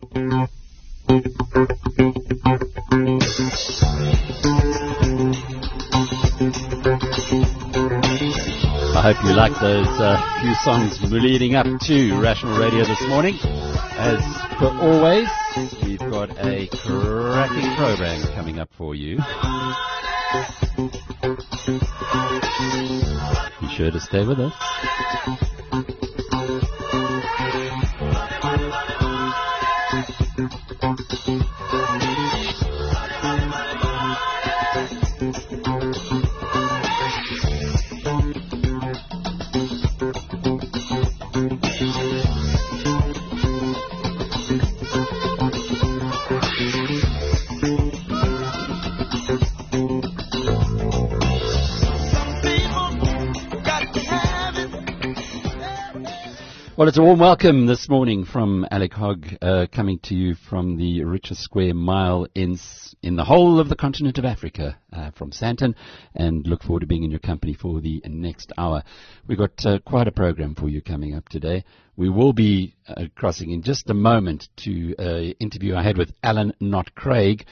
I hope you like those uh, few songs leading up to Rational Radio this morning. As per always, we've got a cracking program coming up for you. Be sure to stay with us. Well, it's a warm welcome this morning from Alec Hogg, uh, coming to you from the richest square mile in in the whole of the continent of Africa, uh, from Sandton, and look forward to being in your company for the next hour. We've got uh, quite a program for you coming up today. We will be uh, crossing in just a moment to an interview I had with Alan Knott-Craig,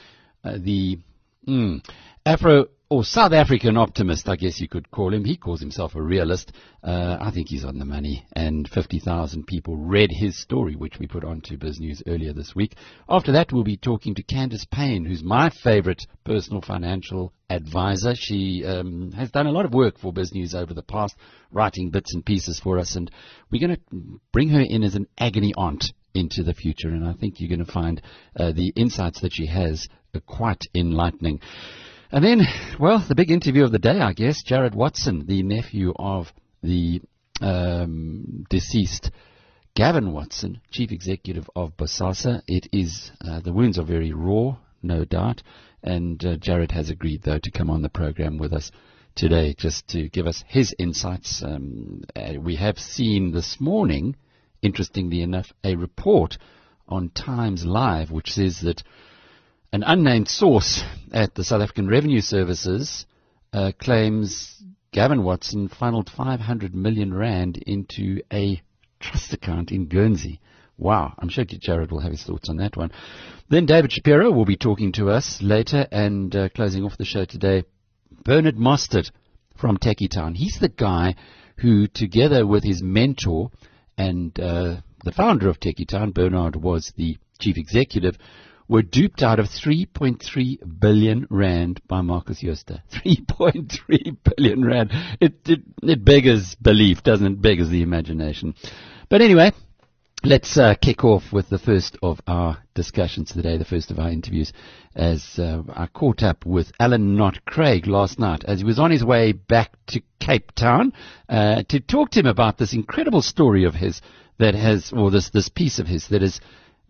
uh, the mm, Afro or South African optimist, I guess you could call him. He calls himself a realist. Uh, I think he's on the money. And 50,000 people read his story, which we put onto Biz News earlier this week. After that, we'll be talking to Candice Paine, who's my favorite personal financial advisor. She um, has done a lot of work for Biz News over the past, writing bits and pieces for us. And we're going to bring her in as an agony aunt into the future. And I think you're going to find uh, the insights that she has quite enlightening. And then, well, the big interview of the day, I guess, Jared Watson, the nephew of the um, deceased Gavin Watson, chief executive of Bosasa. It is, uh, the wounds are very raw, no doubt, and uh, Jared has agreed, though, to come on the program with us today just to give us his insights. Um, uh, we have seen this morning, interestingly enough, a report on Times Live which says that an unnamed source at the South African Revenue Services uh, claims Gavin Watson funneled 500 million rand into a trust account in Guernsey. Wow, I'm sure Jared will have his thoughts on that one. Then David Shapiro will be talking to us later and uh, closing off the show today. Bernard Mostert from Tekkie Town. He's the guy who, together with his mentor and uh, the founder of Tekkie Town, Bernard was the chief executive, were duped out of 3.3 billion rand by Markus Jooste. 3.3 billion rand. It, it, it beggars belief, doesn't it? Beggars the imagination. But anyway, let's uh, kick off with the first of our discussions today, the first of our interviews, as uh, I caught up with Alan Knott-Craig last night as he was on his way back to Cape Town uh, to talk to him about this incredible story of his that has, or this, this piece of his that has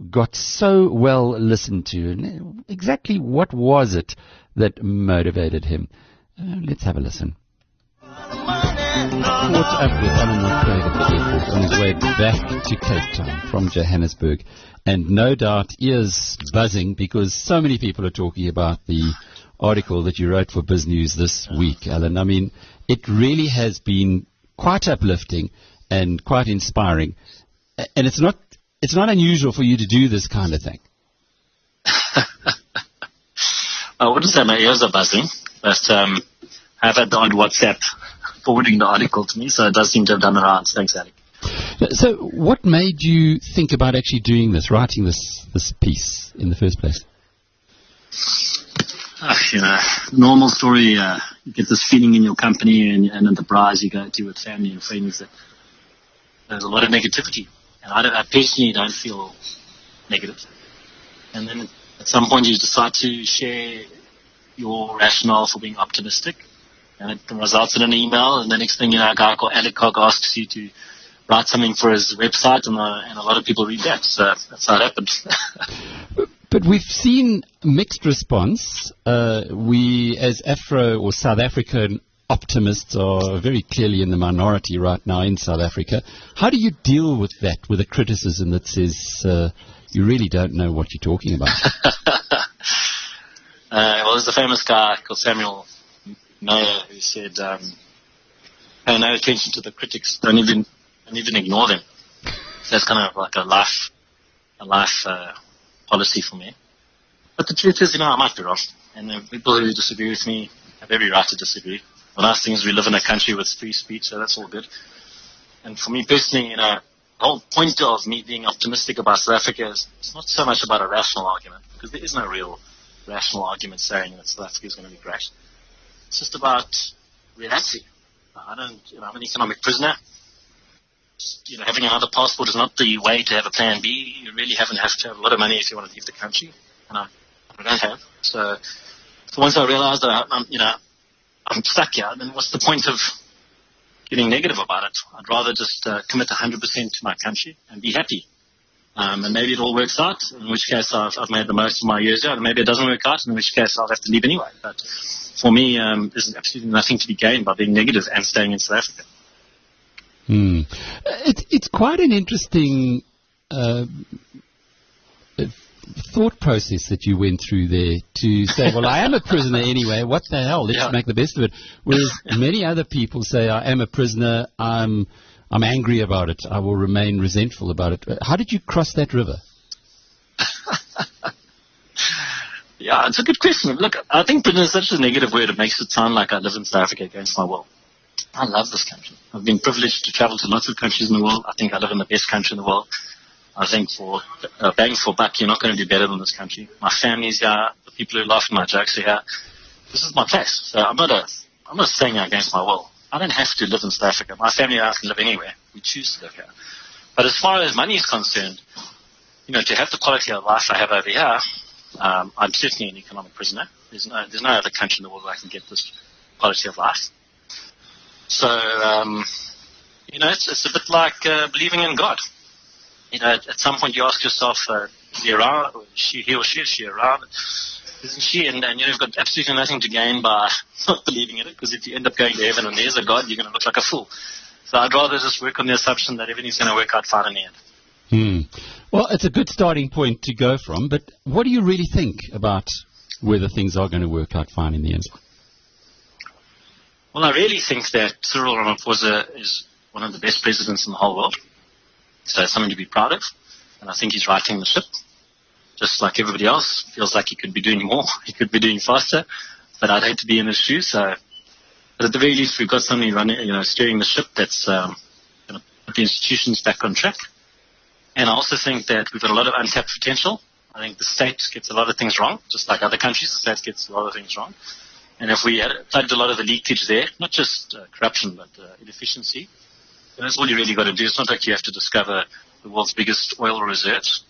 got so well listened to. Exactly what was it that motivated him? Uh, let's have a listen. Caught up with Alan airport on his way back to Cape Town from Johannesburg. And no doubt ears buzzing because so many people are talking about the article that you wrote for Biz News this week, Alan. I mean, it really has been quite uplifting and quite inspiring. And it's not it's not unusual for you to do this kind of thing. I wouldn't say my ears are buzzing, but um, I've had the odd WhatsApp forwarding the article to me, so it does seem to have done the rounds. Thanks, Ali. So, what made you think about actually doing this, writing this this piece in the first place? Uh, you know, normal story. Uh, you get this feeling in your company and, and enterprise you go to with family and friends that there's a lot of negativity and I, I personally don't feel negative. And then at some point you decide to share your rationale for being optimistic. And it results in an email, and the next thing you know, a guy called Alec Hogg asks you to write something for his website, and, uh, and a lot of people read that. So that's how it happened. But we've seen mixed response. Uh, we, as Afro or South African optimists are very clearly in the minority right now in South Africa. How do you deal with that, with a criticism that says uh, you really don't know what you're talking about? uh, well, there's a famous guy called Samuel Meyer who said, um, pay no attention to the critics, don't even, don't even ignore them. So that's kind of like a life, a life uh, policy for me. But the truth is, you know, I might be wrong. And uh, people who disagree with me have every right to disagree. The last thing is we live in a country with free speech, so that's all good. And for me personally, you know, the whole point of me being optimistic about South Africa is it's not so much about a rational argument, because there is no real rational argument saying that South Africa is going to be great. It's just about reality. I don't, you know, I'm an economic prisoner. You know, having another passport is not the way to have a plan B. You really have to have a lot of money if you want to leave the country, and I, I don't have. So, so once I realized that I'm, you know, I'm stuck here, then what's the point of getting negative about it? I'd rather just uh, commit 100% to my country and be happy. Um, and maybe it all works out, in which case I've, I've made the most of my years here, and maybe it doesn't work out, in which case I'll have to leave anyway. But for me, um, there's absolutely nothing to be gained by being negative and staying in South Africa. Hmm. It's, it's quite an interesting uh, thought process that you went through there to say, well, I am a prisoner anyway. What the hell? Let's yeah. make the best of it. Whereas many other people say, I am a prisoner. I'm I'm angry about it. I will remain resentful about it. How did you cross that river? yeah, it's a good question. Look, I think Britain is such a negative word. It makes it sound like I live in South Africa against my will. I love this country. I've been privileged to travel to lots of countries in the world. I think I live in the best country in the world. I think for uh, bang for buck, you're not going to do better than this country. My family's here. The people who at my jokes are here. This is my place. So I'm not a, I'm not staying here against my will. I don't have to live in South Africa. My family and I can live anywhere. We choose to live here. But as far as money is concerned, you know, to have the quality of life I have over here, um, I'm certainly an economic prisoner. There's no, there's no other country in the world where I can get this quality of life. So, um, you know, it's, it's a bit like uh, believing in God. You know, at, at some point you ask yourself, uh, is he around? Is she, he or she, is she around? isn't she? And, and you know, you've got absolutely nothing to gain by not believing in it, because if you end up going to heaven and there's a God, you're going to look like a fool. So I'd rather just work on the assumption that everything's going to work out fine in the end. Hmm. Well, it's a good starting point to go from, but what do you really think about whether things are going to work out fine in the end? Well, I really think that Cyril Ramaphosa is one of the best presidents in the whole world. So it's something to be proud of, and I think he's righting the ship just like everybody else, feels like he could be doing more, he could be doing faster, but I'd hate to be in his shoes. So, but at the very least, we've got somebody running, you know, steering the ship that's um, going to put the institutions back on track. And I also think that we've got a lot of untapped potential. I think the state gets a lot of things wrong, just like other countries. The state gets a lot of things wrong. And if we had plugged a lot of the leakage there, not just uh, corruption, but uh, inefficiency, then that's all you really got to do. It's not like you have to discover the world's biggest oil reserves.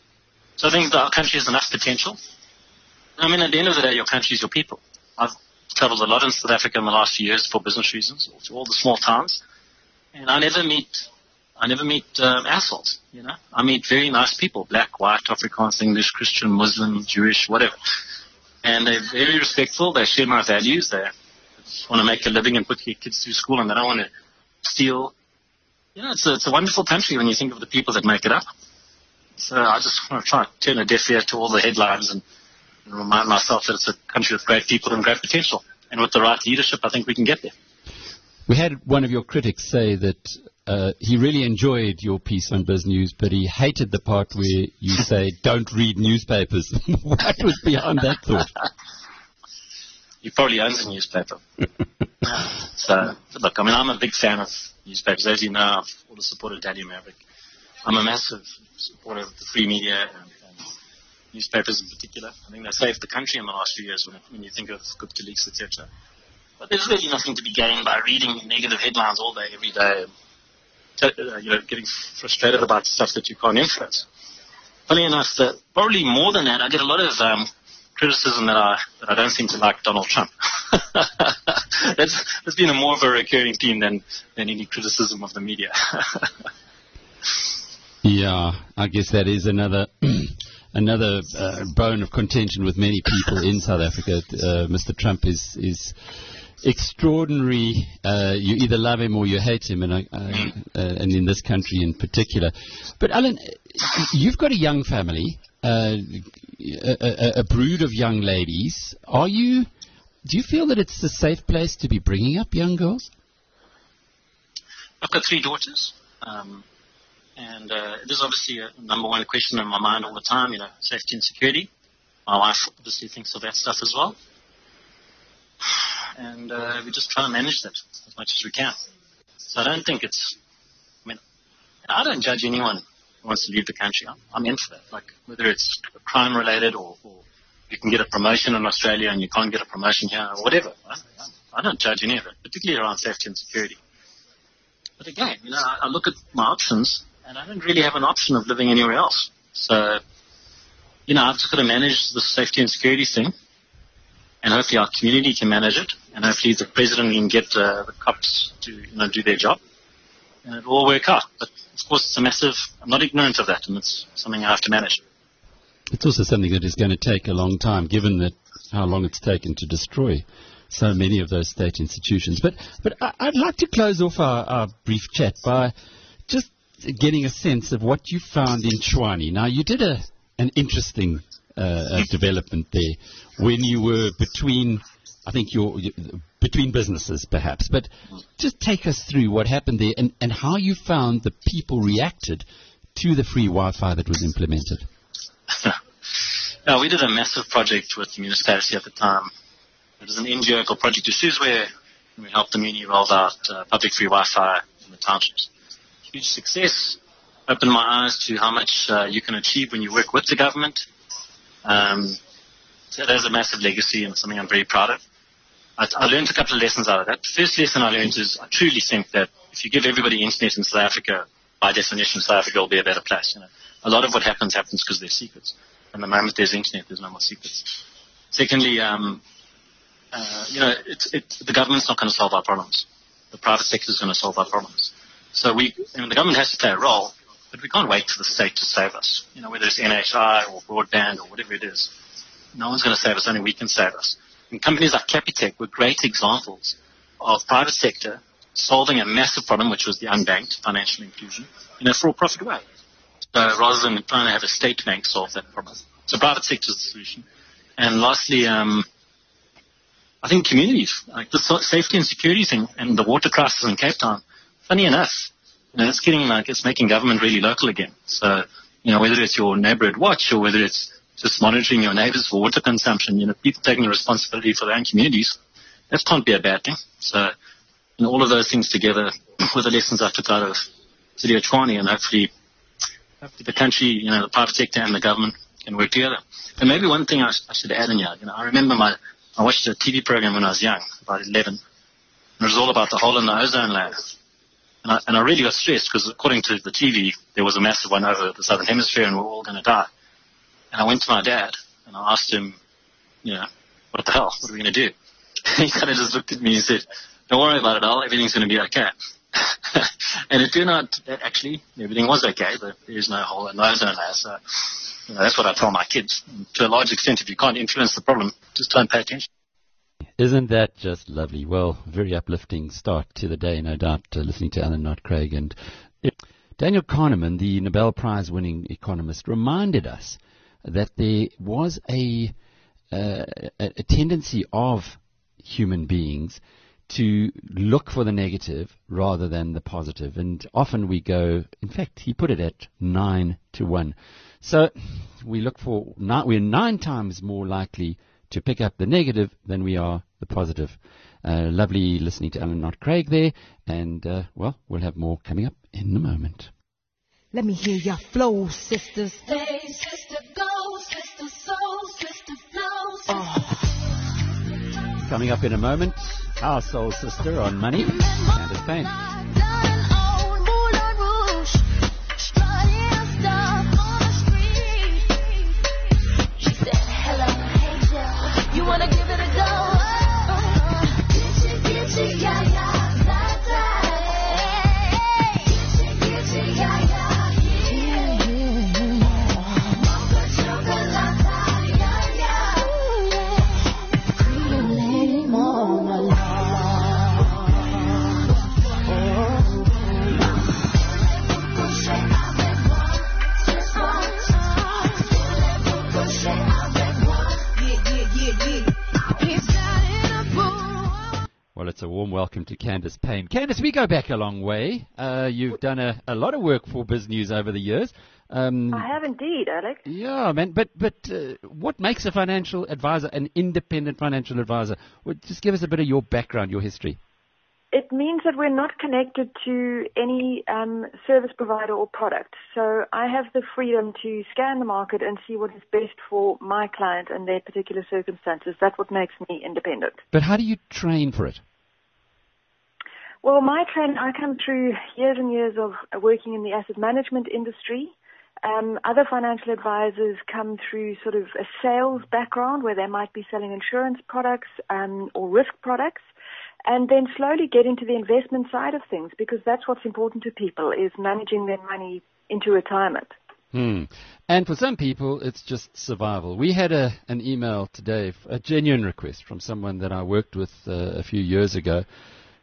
So I think our country has enough potential. I mean, at the end of the day, your country is your people. I've traveled a lot in South Africa in the last few years for business reasons, to all the small towns, and I never meet, I never meet um, assholes. You know, I meet very nice people: black, white, Afrikaans, English, Christian, Muslim, Jewish, whatever. And they're very respectful. They share my values. They want to make a living and put their kids through school, and they don't want to steal. You know, it's a, it's a wonderful country when you think of the people that make it up. So I just want to try and turn a deaf ear to all the headlines and, and remind myself that it's a country with great people and great potential. And with the right leadership, I think we can get there. We had one of your critics say that uh, he really enjoyed your piece on Biz News, but he hated the part where you say, don't read newspapers. what was behind that thought? He probably owns a newspaper. so, look, I mean, I'm a big fan of newspapers. As you know, I've always supported Daily Maverick. I'm a massive supporter of the free media and, and, newspapers in particular. I think they saved the country in the last few years when, when you think of Gupta leaks, etc. But there's really nothing to be gained by reading negative headlines all day, every day, uh, you know, getting frustrated about stuff that you can't influence. Funny enough, that probably more than that, I get a lot of um, criticism that I that I don't seem to like Donald Trump. that's that's been a more of a recurring theme than than any criticism of the media. Yeah, I guess that is another another uh, bone of contention with many people in South Africa. Uh, Mr. Trump is is extraordinary. Uh, you either love him or you hate him, and uh, uh, and in this country in particular. But Alan, you've got a young family, uh, a, a, brood of young ladies. Are you? Do you feel that it's a safe place to be bringing up young girls? I've got three daughters. Um, And uh, it is obviously a number one question in my mind all the time, you know, safety and security. My wife obviously thinks of that stuff as well. And uh, we just try to manage that as much as we can. So I don't think it's, I mean, I don't judge anyone wants to leave the country. I'm, I'm in for that. Like, whether it's crime related or, or you can get a promotion in Australia and you can't get a promotion here or whatever. I, I don't judge any of it, particularly around safety and security. But again, you know, I look at my options and I don't really have an option of living anywhere else. So, you know, I've just got to manage the safety and security thing, and hopefully our community can manage it, and hopefully the president can get uh, the cops to you know do their job, and it'll all work out. But of course, it's a massive. I'm not ignorant of that, and it's something I have to manage. It's also something that is going to take a long time, given that how long it's taken to destroy so many of those state institutions. But but I'd like to close off our, our brief chat by just getting a sense of what you found in Tshwane. Now, you did a an interesting uh, development there when you were between, I think, your, between businesses, perhaps. But just take us through what happened there and, and how you found the people reacted to the free Wi-Fi that was implemented. now, we did a massive project with the municipality at the time. It was an NGO called Project Isizwe where we helped the muni roll out uh, public free Wi-Fi in the townships huge success. Opened my eyes to how much uh, you can achieve when you work with the government. Um, so there's a massive legacy and something I'm very proud of. I, I learned a couple of lessons out of that. The first lesson I learned is I truly think that if you give everybody internet in South Africa, by definition, South Africa will be a better place. You know, a lot of what happens happens because there's secrets. And the moment there's internet, there's no more secrets. Secondly, um, uh, you know, it's, it, the government's not going to solve our problems. The private sector is going to solve our problems. So we, I mean, the government has to play a role, but we can't wait for the state to save us. You know, whether it's NHI or broadband or whatever it is, no one's going to save us. Only we can save us. And companies like Capitec were great examples of private sector solving a massive problem, which was the unbanked financial inclusion, in a for-profit way. So rather than trying to have a state bank solve that problem. So private sector is the solution. And lastly, um, I think communities, like the safety and security thing and the water crisis in Cape Town, funny enough, you know, it's getting like it's making government really local again. So, you know, whether it's your neighborhood watch or whether it's just monitoring your neighbors for water consumption, you know, people taking the responsibility for their own communities, that can't be a bad thing. So, you know, all of those things together were the lessons I took out of City of Tshwane and hopefully, hopefully the country, you know, the private sector and the government can work together. And maybe one thing I, I should add in here, you know, I remember my, I watched a TV program when I was young, about 11. And it was all about the hole in the ozone layer. And I, and I really got stressed because according to the TV, there was a massive one over the southern hemisphere and we're all going to die. And I went to my dad and I asked him, you know, what the hell? What are we going to do? he kind of just looked at me and said, don't worry about it, all. Everything's going to be okay. and it turned out that actually everything was okay, but there's no hole in the ozone layer. So you know, that's what I tell my kids. To a large extent, if you can't influence the problem, just don't pay attention. Isn't that just lovely? Well, very uplifting start to the day, no doubt, uh, listening to Alan Knott-Craig. And Daniel Kahneman, the Nobel Prize winning economist, reminded us that there was a, uh, a tendency of human beings to look for the negative rather than the positive. And often we go, in fact, he put it at nine to one. So we look for, we're nine times more likely to pick up the negative than we are the positive. Uh, lovely listening to Alan Knott-Craig there, and uh, well, we'll have more coming up in a moment. Let me hear your flow, sisters. Hey, sister, Oh. Coming up in a moment, our soul sister on money and his pain. That's a warm welcome to Candice Paine. Candice, we go back a long way. Uh, you've done a, a lot of work for Biz News over the years. Um, I have indeed, Alex. yeah, man. But but uh, what makes a financial advisor an independent financial advisor? Well, just give us a bit of your background, your history. It means that we're not connected to any um, service provider or product. So I have the freedom to scan the market and see what is best for my client and their particular circumstances. That's what makes me independent. But how do you train for it? Well, my training, I come through years and years of working in the asset management industry. Um, other financial advisors come through sort of a sales background where they might be selling insurance products um, or risk products and then slowly get into the investment side of things because that's what's important to people is managing their money into retirement. Hmm. And for some people, it's just survival. We had a, an email today, a genuine request from someone that I worked with uh, a few years ago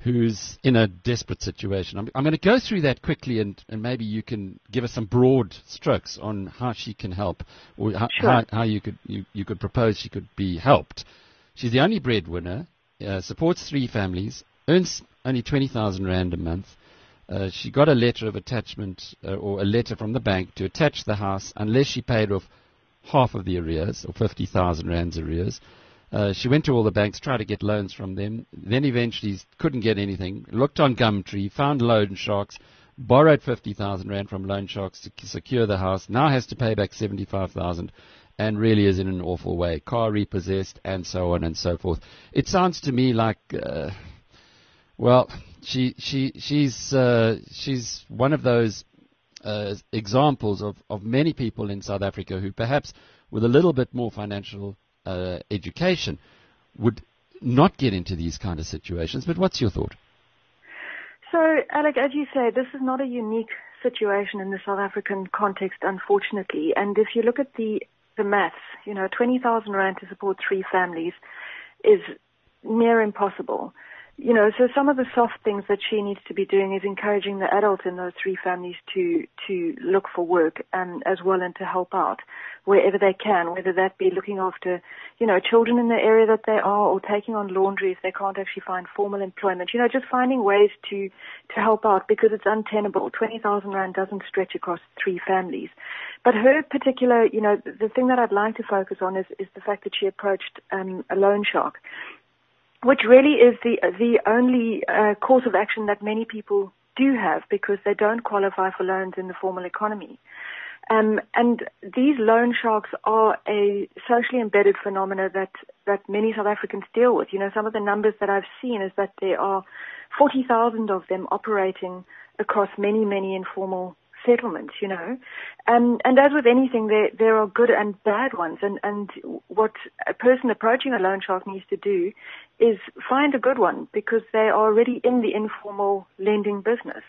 who's in a desperate situation. I'm, I'm going to go through that quickly and, and maybe you can give us some broad strokes on how she can help or how, Sure. how, how you, could, you, you could propose she could be helped. She's the only breadwinner, uh, supports three families, earns only 20,000 Rand a month. Uh, she got a letter of attachment uh, or a letter from the bank to attach the house unless she paid off half of the arrears or 50,000 rands arrears. Uh, she went to all the banks, tried to get loans from them, then eventually couldn't get anything. Looked on Gumtree, found loan sharks, borrowed 50,000 rand from loan sharks to secure the house. Now has to pay back 75,000 and really is in an awful way. Car repossessed and so on and so forth. It sounds to me like uh, well, she she she's uh, she's one of those uh, examples of, of many people in South Africa who perhaps with a little bit more financial uh, education would not get into these kind of situations. But what's your thought? So, Alec, as you say, this is not a unique situation in the South African context, unfortunately. And if you look at the the maths, you know, 20,000 rand to support three families is near impossible. You know, so some of the soft things that she needs to be doing is encouraging the adults in those three families to to look for work and as well and to help out wherever they can, whether that be looking after, you know, children in the area that they are or taking on laundry if they can't actually find formal employment. You know, just finding ways to to help out because it's untenable. Twenty thousand rand doesn't stretch across three families. But her particular, you know, the thing that I'd like to focus on is, is the fact that she approached um, a loan shark which really is the the only uh, course of action that many people do have because they don't qualify for loans in the formal economy. Um, and these loan sharks are a socially embedded phenomena that, that many South Africans deal with. You know, some of the numbers that I've seen is that there are 40,000 of them operating across many, many informal settlements, you know. Um, and as with anything, there, there are good and bad ones. And, and what a person approaching a loan shark needs to do is find a good one because they are already in the informal lending business.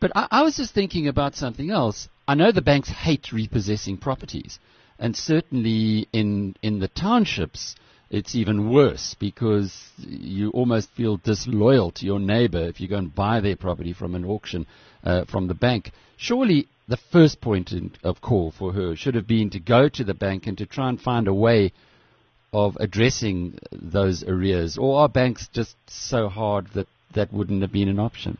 But I, I was just thinking about something else. I know the banks hate repossessing properties, and certainly in in the townships, it's even worse because you almost feel disloyal to your neighbor if you go and buy their property from an auction uh, from the bank. Surely the first point in, of call for her should have been to go to the bank and to try and find a way of addressing those arrears, or are banks just so hard that that wouldn't have been an option?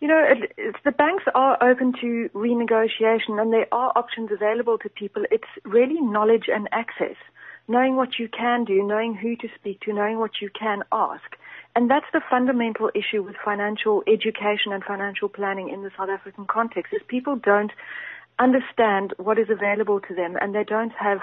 You know, it, the banks are open to renegotiation and there are options available to people. It's really knowledge and access. Knowing what you can do, knowing who to speak to, knowing what you can ask. And that's the fundamental issue with financial education and financial planning in the South African context is people don't understand what is available to them and they don't have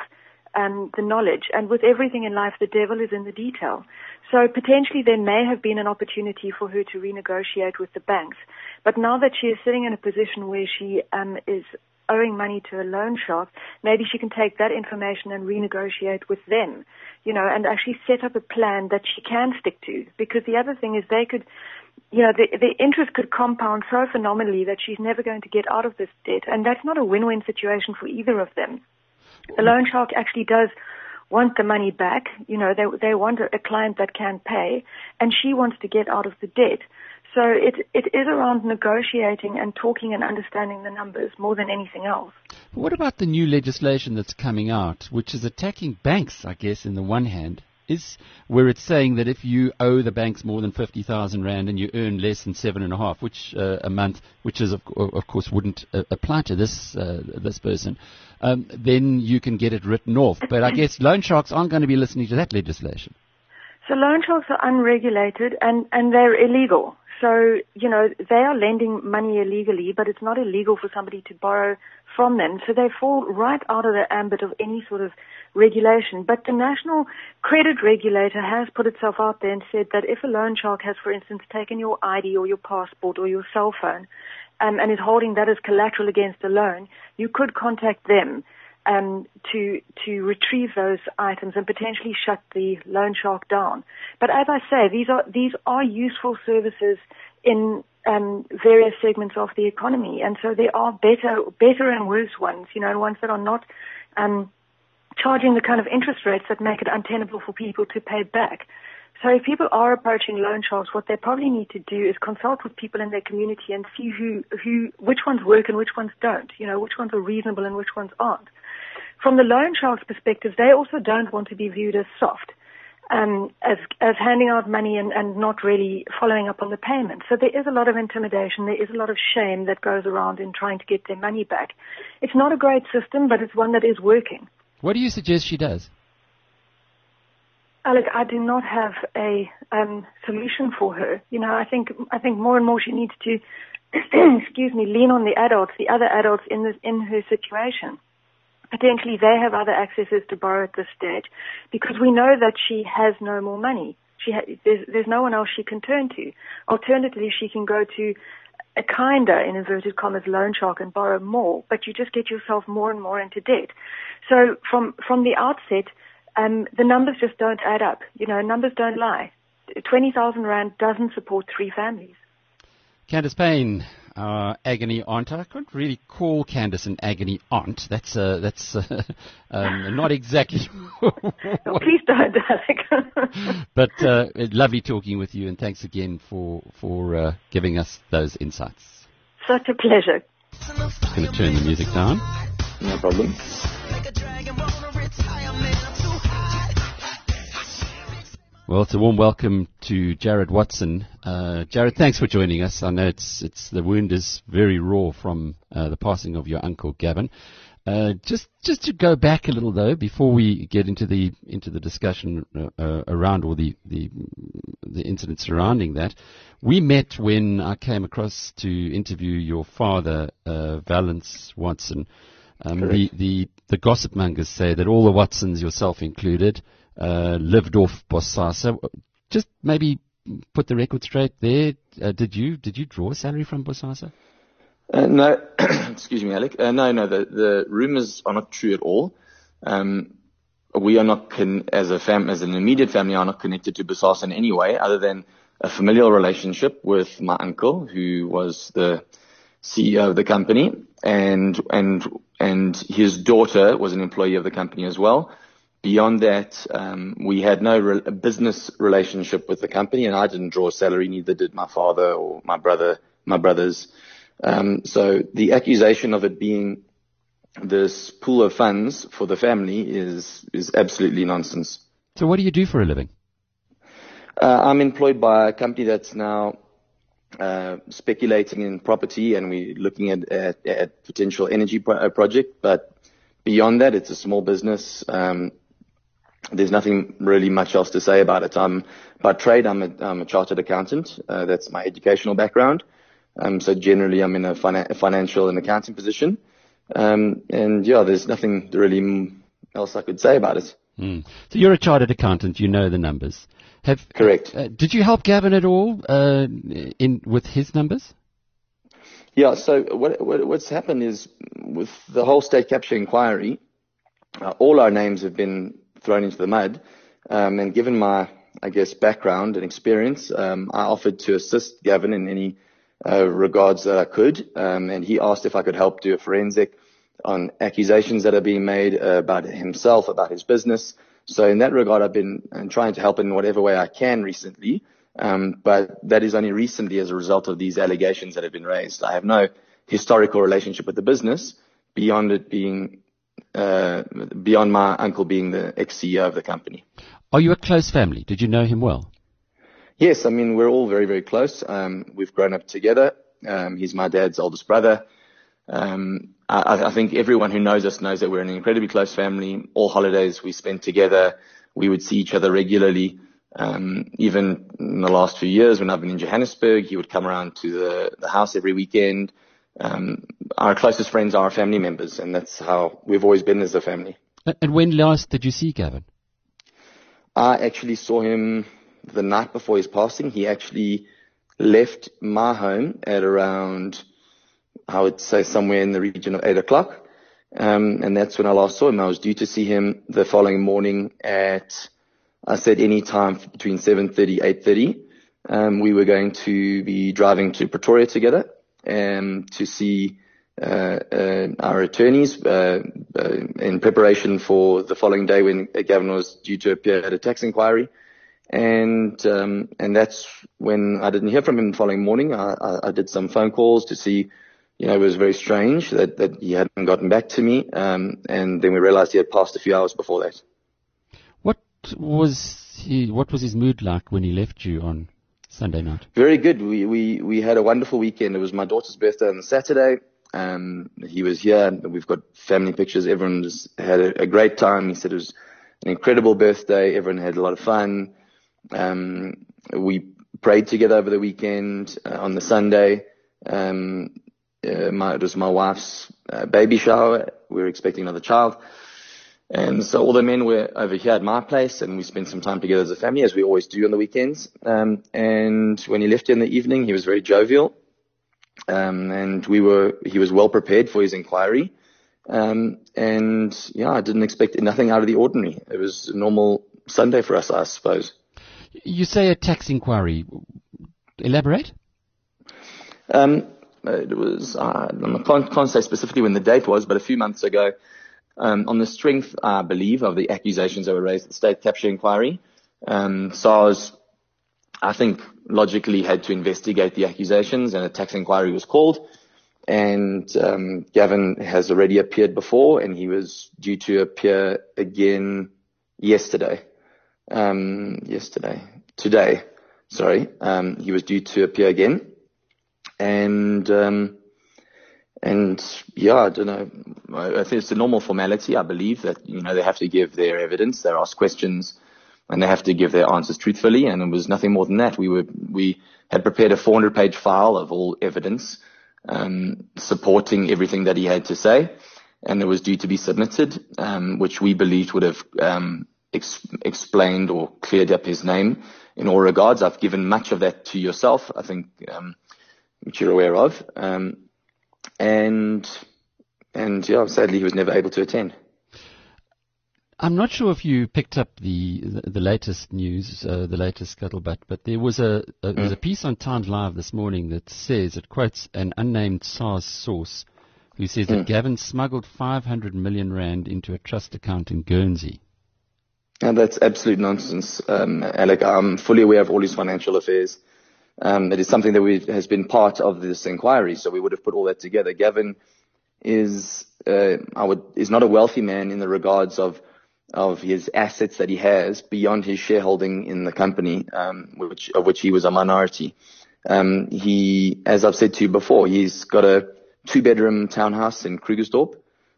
um, the knowledge. And with everything in life, the devil is in the detail. So potentially there may have been an opportunity for her to renegotiate with the banks. But now that she is sitting in a position where she um, is owing money to a loan shark, maybe she can take that information and renegotiate with them, you know, and actually set up a plan that she can stick to. Because the other thing is they could, you know, the, the interest could compound so phenomenally that she's never going to get out of this debt. And that's not a win-win situation for either of them. The loan shark actually does want the money back. You know, they they want a, client that can pay, and she wants to get out of the debt. So it it is around negotiating and talking and understanding the numbers more than anything else. What about the new legislation that's coming out, which is attacking banks, I guess, in the one hand, is where it's saying that if you owe the banks more than 50,000 Rand and you earn less than seven and a half, which uh, a month, which is of, of course wouldn't uh, apply to this uh, this person, um, then you can get it written off. But I guess loan sharks aren't going to be listening to that legislation. So loan sharks are unregulated and, and they're illegal. So, you know, they are lending money illegally, but it's not illegal for somebody to borrow from them. So they fall right out of the ambit of any sort of regulation. But the National Credit Regulator has put itself out there and said that if a loan shark has, for instance, taken your ID or your passport or your cell phone um, and is holding that as collateral against a loan, you could contact them um, to to retrieve those items and potentially shut the loan shark down. But as I say, these are these are useful services in um, various segments of the economy, and so there are better better and worse ones. You know, ones that are not um, charging the kind of interest rates that make it untenable for people to pay back. So if people are approaching loan sharks, what they probably need to do is consult with people in their community and see who, who, which ones work and which ones don't. You know, which ones are reasonable and which ones aren't. From the loan shark's perspective, they also don't want to be viewed as soft, um, as, as handing out money and, and not really following up on the payment. So there is a lot of intimidation. There is a lot of shame that goes around in trying to get their money back. It's not a great system, but it's one that is working. What do you suggest she does? Alec, I do not have a um, solution for her. You know, I think I think more and more she needs to, excuse me, lean on the adults, the other adults in this in her situation potentially they have other accesses to borrow at this stage because we know that she has no more money. She ha- there's, there's no one else she can turn to. Alternatively, she can go to a kinder, in inverted commas, loan shark and borrow more, but you just get yourself more and more into debt. So from, from the outset, um, the numbers just don't add up. You know, numbers don't lie. 20,000 Rand doesn't support three families. Candice Paine, uh, agony aunt. I couldn't really call Candice an agony aunt. That's uh, that's uh, um, not exactly. Please don't, Alec. but uh, lovely talking with you, and thanks again for for uh, giving us those insights. Such a pleasure. I'm going to turn the music down. No problem. Well, it's a warm welcome to Jared Watson. Uh, Jared, thanks for joining us. I know it's it's the wound is very raw from uh, the passing of your uncle Gavin. Uh, just just to go back a little though, before we get into the into the discussion uh, uh, around or the, the the incidents surrounding that, we met when I came across to interview your father, uh, Valence Watson. Um, the, the the gossip mongers say that all the Watsons, yourself included, uh, lived off Bosasa. Just maybe put the record straight there. Uh, did you did you draw a salary from Bosasa? Uh, no, excuse me, Alec. Uh, no, no, the, the rumors are not true at all. Um, we are not, con- as a fam, as an immediate family, are not connected to Bosasa in any way other than a familial relationship with my uncle, who was the CEO of the company, and and and his daughter was an employee of the company as well. Beyond that, um, we had no re- business relationship with the company, and I didn't draw a salary. Neither did my father or my brother, my brothers. Um, so the accusation of it being this pool of funds for the family is is absolutely nonsense. So, what do you do for a living? Uh, I'm employed by a company that's now uh, speculating in property, and we're looking at at, at potential energy pro- project. But beyond that, it's a small business. Um, there's nothing really much else to say about it. I'm by trade, I'm a, I'm a chartered accountant. Uh, that's my educational background. Um, so generally, I'm in a, fina- financial and accounting position. Um, and yeah, there's nothing really else I could say about it. Mm. So you're a chartered accountant. You know the numbers. Have correct? Uh, did you help Gavin at all uh, in with his numbers? Yeah. So what, what, what's happened is with the whole state capture inquiry, uh, all our names have been thrown into the mud. Um, and given my, I guess, background and experience, um, I offered to assist Gavin in any uh, regards that I could. Um, and he asked if I could help do a forensic on accusations that are being made uh, about himself, about his business. So in that regard, I've been uh, trying to help in whatever way I can recently. Um, but that is only recently as a result of these allegations that have been raised. I have no historical relationship with the business beyond it being uh, beyond my uncle being the ex-CEO of the company. Are you a close family? Did you know him well? Yes, I mean, we're all very, very close. Um, we've grown up together. Um, he's my dad's oldest brother. Um, I, I think everyone who knows us knows that we're an incredibly close family. All holidays we spent together. We would see each other regularly. Um, even in the last few years when I've been in Johannesburg, he would come around to the, the house every weekend. Um, our closest friends are our family members, and that's how we've always been as a family. And when last did you see Gavin? I actually saw him the night before his passing. He actually left my home at around, I would say somewhere in the region of eight o'clock. Um, and that's when I last saw him. I was due to see him the following morning at, I said any time between 7.30, 8.30. Um, we were going to be driving to Pretoria together, um, to see, uh, uh, our attorneys, uh, uh, in preparation for the following day when Gavin was due to appear at a tax inquiry. And, um, and that's when I didn't hear from him the following morning. I, I, I did some phone calls to see, you know, it was very strange that, that he hadn't gotten back to me. Um, and then we realized he had passed a few hours before that. What was he, what was his mood like when he left you on Sunday night? Very good. We, we, we had a wonderful weekend. It was my daughter's birthday on Saturday. Um, he was here. We've got family pictures. Everyone had a, a great time. He said it was an incredible birthday. Everyone had a lot of fun. Um, we prayed together over the weekend uh, on the Sunday. Um, uh, my, it was my wife's uh, baby shower. We were expecting another child. And so all the men were over here at my place and we spent some time together as a family as we always do on the weekends. Um, and when he left here in the evening, he was very jovial. Um, and we were, he was well prepared for his inquiry. Um, and yeah, I didn't expect nothing out of the ordinary. It was a normal Sunday for us, I suppose. You say a tax inquiry. Elaborate? Um, it was, uh, I can't, can't say specifically when the date was, but a few months ago, um, on the strength, I believe, of the accusations that were raised at the state capture inquiry, um, SARS, I think, logically had to investigate the accusations and a tax inquiry was called. And um, Gavin has already appeared before and he was due to appear again yesterday um, yesterday, today, sorry, um, he was due to appear again. And, um, and yeah, I don't know. I think it's a normal formality. I believe that, you know, they have to give their evidence, they ask questions, and they have to give their answers truthfully. And it was nothing more than that. We were, we had prepared a 400 page file of all evidence, um, supporting everything that he had to say. And it was due to be submitted, um, which we believed would have, um, ex- explained or cleared up his name in all regards. I've given much of that to yourself, I think, um, which you're aware of. Um, and, and yeah, sadly he was never able to attend. I'm not sure if you picked up the the, the latest news, uh, the latest scuttlebutt, but there was a, a there was a piece on Times Live this morning that says it quotes an unnamed SARS source who says that Gavin smuggled 500 million rand into a trust account in Guernsey. And that's absolute nonsense, um, Alec. I'm fully aware of all his financial affairs. Um, it is something that has been part of this inquiry, so we would have put all that together. Gavin is, uh, would, is not a wealthy man in the regards of, of his assets that he has beyond his shareholding in the company, um, which, of which he was a minority. Um, he, as I've said to you before, he's got a two bedroom townhouse in Krugersdorp.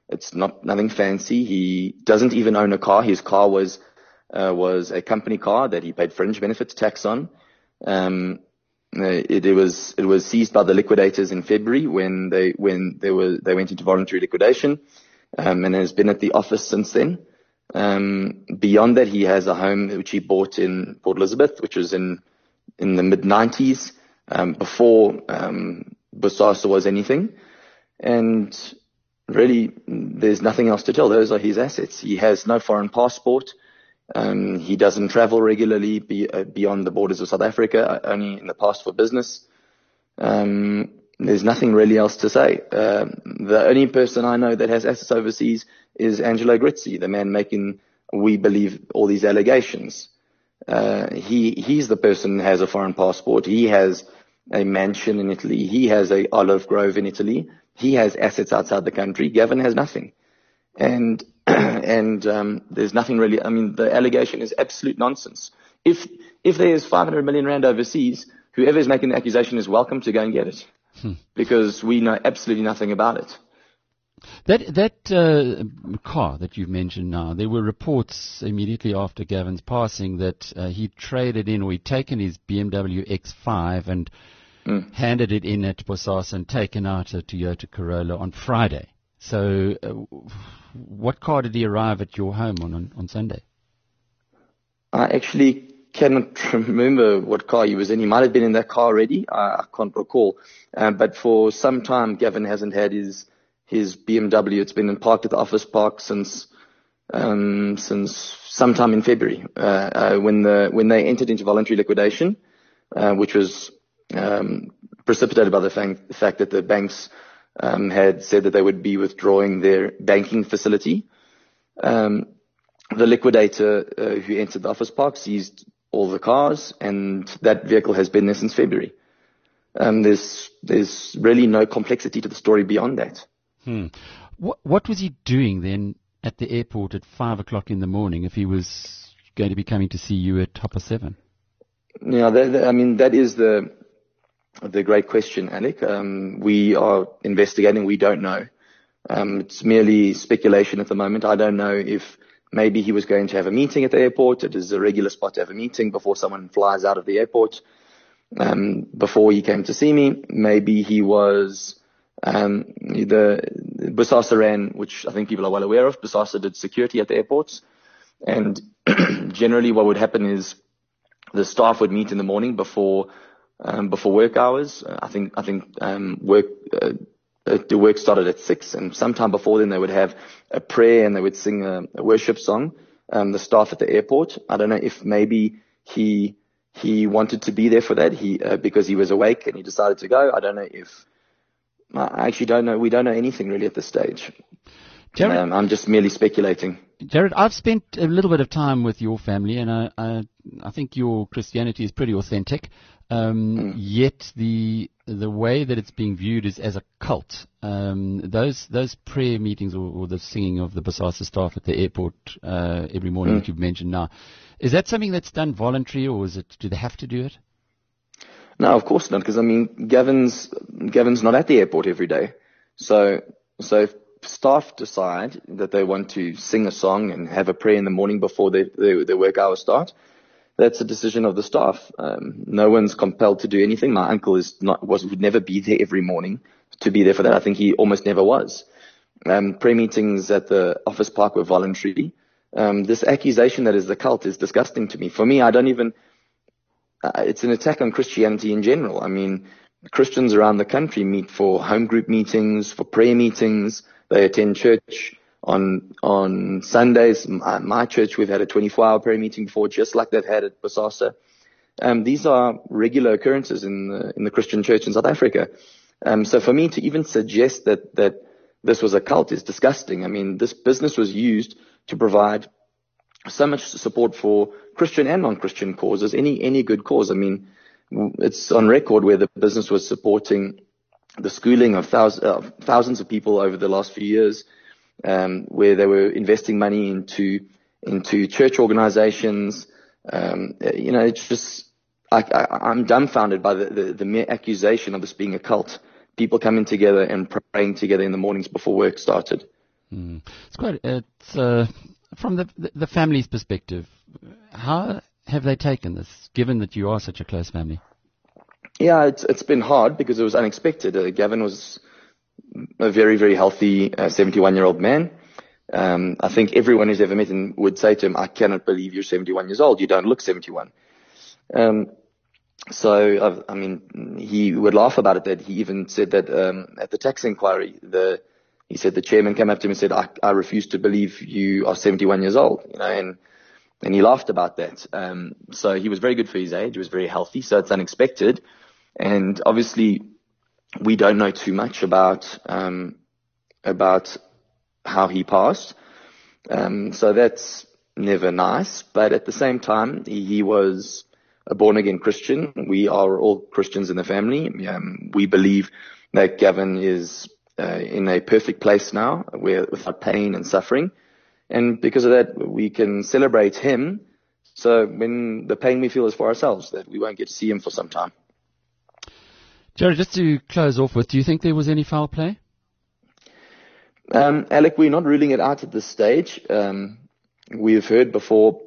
It's not nothing fancy. He doesn't even own a car. His car was uh, was a company car that he paid fringe benefits tax on. Um, it, it, was it was seized by the liquidators in February when they when they were they went into voluntary liquidation, um, and has been at the office since then. Um, beyond that, he has a home which he bought in Port Elizabeth, which was in in the mid 90s, um, before um, Bosasa was anything, and really there's nothing else to tell. Those are his assets. He has no foreign passport. Um, he doesn't travel regularly be, uh, beyond the borders of South Africa, uh, only in the past for business. Um, there's nothing really else to say. Uh, the only person I know that has assets overseas is Angelo Agrizzi, the man making, we believe, all these allegations. Uh, he he's the person who has a foreign passport. He has a mansion in Italy. He has a olive grove in Italy. He has assets outside the country. Gavin has nothing. And and um, there's nothing really. I mean, the allegation is absolute nonsense. If if there is 500 million rand overseas, whoever is making the accusation is welcome to go and get it, hmm. because we know absolutely nothing about it. That that uh, car that you've mentioned now, there were reports immediately after Gavin's passing that uh, he traded in or he'd taken his BMW X5 and mm. handed it in at Bosasa and taken out a Toyota Corolla on Friday. So, uh, what car did he arrive at your home on, on, on Sunday? I actually cannot remember what car he was in. He might have been in that car already. I, I can't recall. Um, but for some time, Gavin hasn't had his his BMW. It's been parked at the office park since um, since sometime in February uh, uh, when the when they entered into voluntary liquidation, uh, which was um, precipitated by the fact, the fact that the banks had said that they would be withdrawing their banking facility. Um, the liquidator uh, who entered the office park seized all the cars, and that vehicle has been there since February. Um, there's there's really no complexity to the story beyond that. Hmm. What, what was he doing then at the airport at five o'clock in the morning if he was going to be coming to see you at Hopper Seven? Yeah, that, that, I mean that is the the great question, Alec. Um, we are investigating. We don't know. Um, it's merely speculation at the moment. I don't know if maybe he was going to have a meeting at the airport. It is a regular spot to have a meeting before someone flies out of the airport. Um, before he came to see me, maybe he was um, the Bosasa ran, which I think people are well aware of. Bosasa did security at the airports, and generally what would happen is the staff would meet in the morning before um, before work hours. I think I think um, work uh, uh, the work started at six, and sometime before then they would have a prayer and they would sing a, a worship song. Um, the staff at the airport. I don't know if maybe he he wanted to be there for that. He uh, because he was awake and he decided to go. I don't know if I actually don't know. We don't know anything really at this stage. Um, I'm just merely speculating. Jared, I've spent a little bit of time with your family, and I, I, I think your Christianity is pretty authentic. Um, mm. Yet the the way that it's being viewed is as a cult. Um, those those prayer meetings or, or, the singing of the Bosasa staff at the airport uh, every morning mm. that you've mentioned now, is that something that's done voluntary, or is it? Do they have to do it? No, of course not, because I mean, Gavin's Gavin's not at the airport every day. So, so staff decide that they want to sing a song and have a prayer in the morning before their their, their work hours start, that's a decision of the staff. Um, no one's compelled to do anything. My uncle is not was would never be there every morning to be there for that. I think he almost never was. Um, prayer meetings at the office park were voluntary. Um, this accusation that is the cult is disgusting to me. For me, I don't even uh, it's an attack on Christianity in general. I mean, Christians around the country meet for home group meetings, for prayer meetings. They attend church on on Sundays. My, my church, we've had a 24-hour prayer meeting before, just like they've had at Bosasa. Um, these are regular occurrences in the in the Christian church in South Africa. Um, so for me to even suggest that that this was a cult is disgusting. I mean, this business was used to provide so much support for Christian and non-Christian causes, any, any good cause. I mean, it's on record where the business was supporting the schooling of thousands, uh, thousands of people over the last few years, um, where they were investing money into, into church organizations. Um, you know, it's just, I, am dumbfounded by the, the, the mere accusation of this being a cult. People coming together and praying together in the mornings before work started. Mm. It's quite, it's, uh, from the, the family's perspective, how have they taken this, given that you are such a close family? Yeah, it's it's been hard because it was unexpected. Uh, Gavin was a very very healthy 71 uh, year old man. Um, I think everyone who's ever met him would say to him, "I cannot believe you're 71 years old. You don't look 71." Um, so I, I mean, he would laugh about it. That he even said that um, at the tax inquiry, the he said the chairman came up to him and said, I, I refuse to believe you are 71 years old, you know, and, and he laughed about that. Um, so he was very good for his age. He was very healthy. So it's unexpected. And obviously we don't know too much about, um, about how he passed. Um, so that's never nice. But at the same time, he, he was a born again Christian. We are all Christians in the family. Um, we believe that Gavin is uh, in a perfect place now, where without pain and suffering. And because of that, we can celebrate him. So when the pain we feel is for ourselves, that we won't get to see him for some time. Jared, just to close off with, do you think there was any foul play? Um, Alec, we're not ruling it out at this stage. Um, we've heard before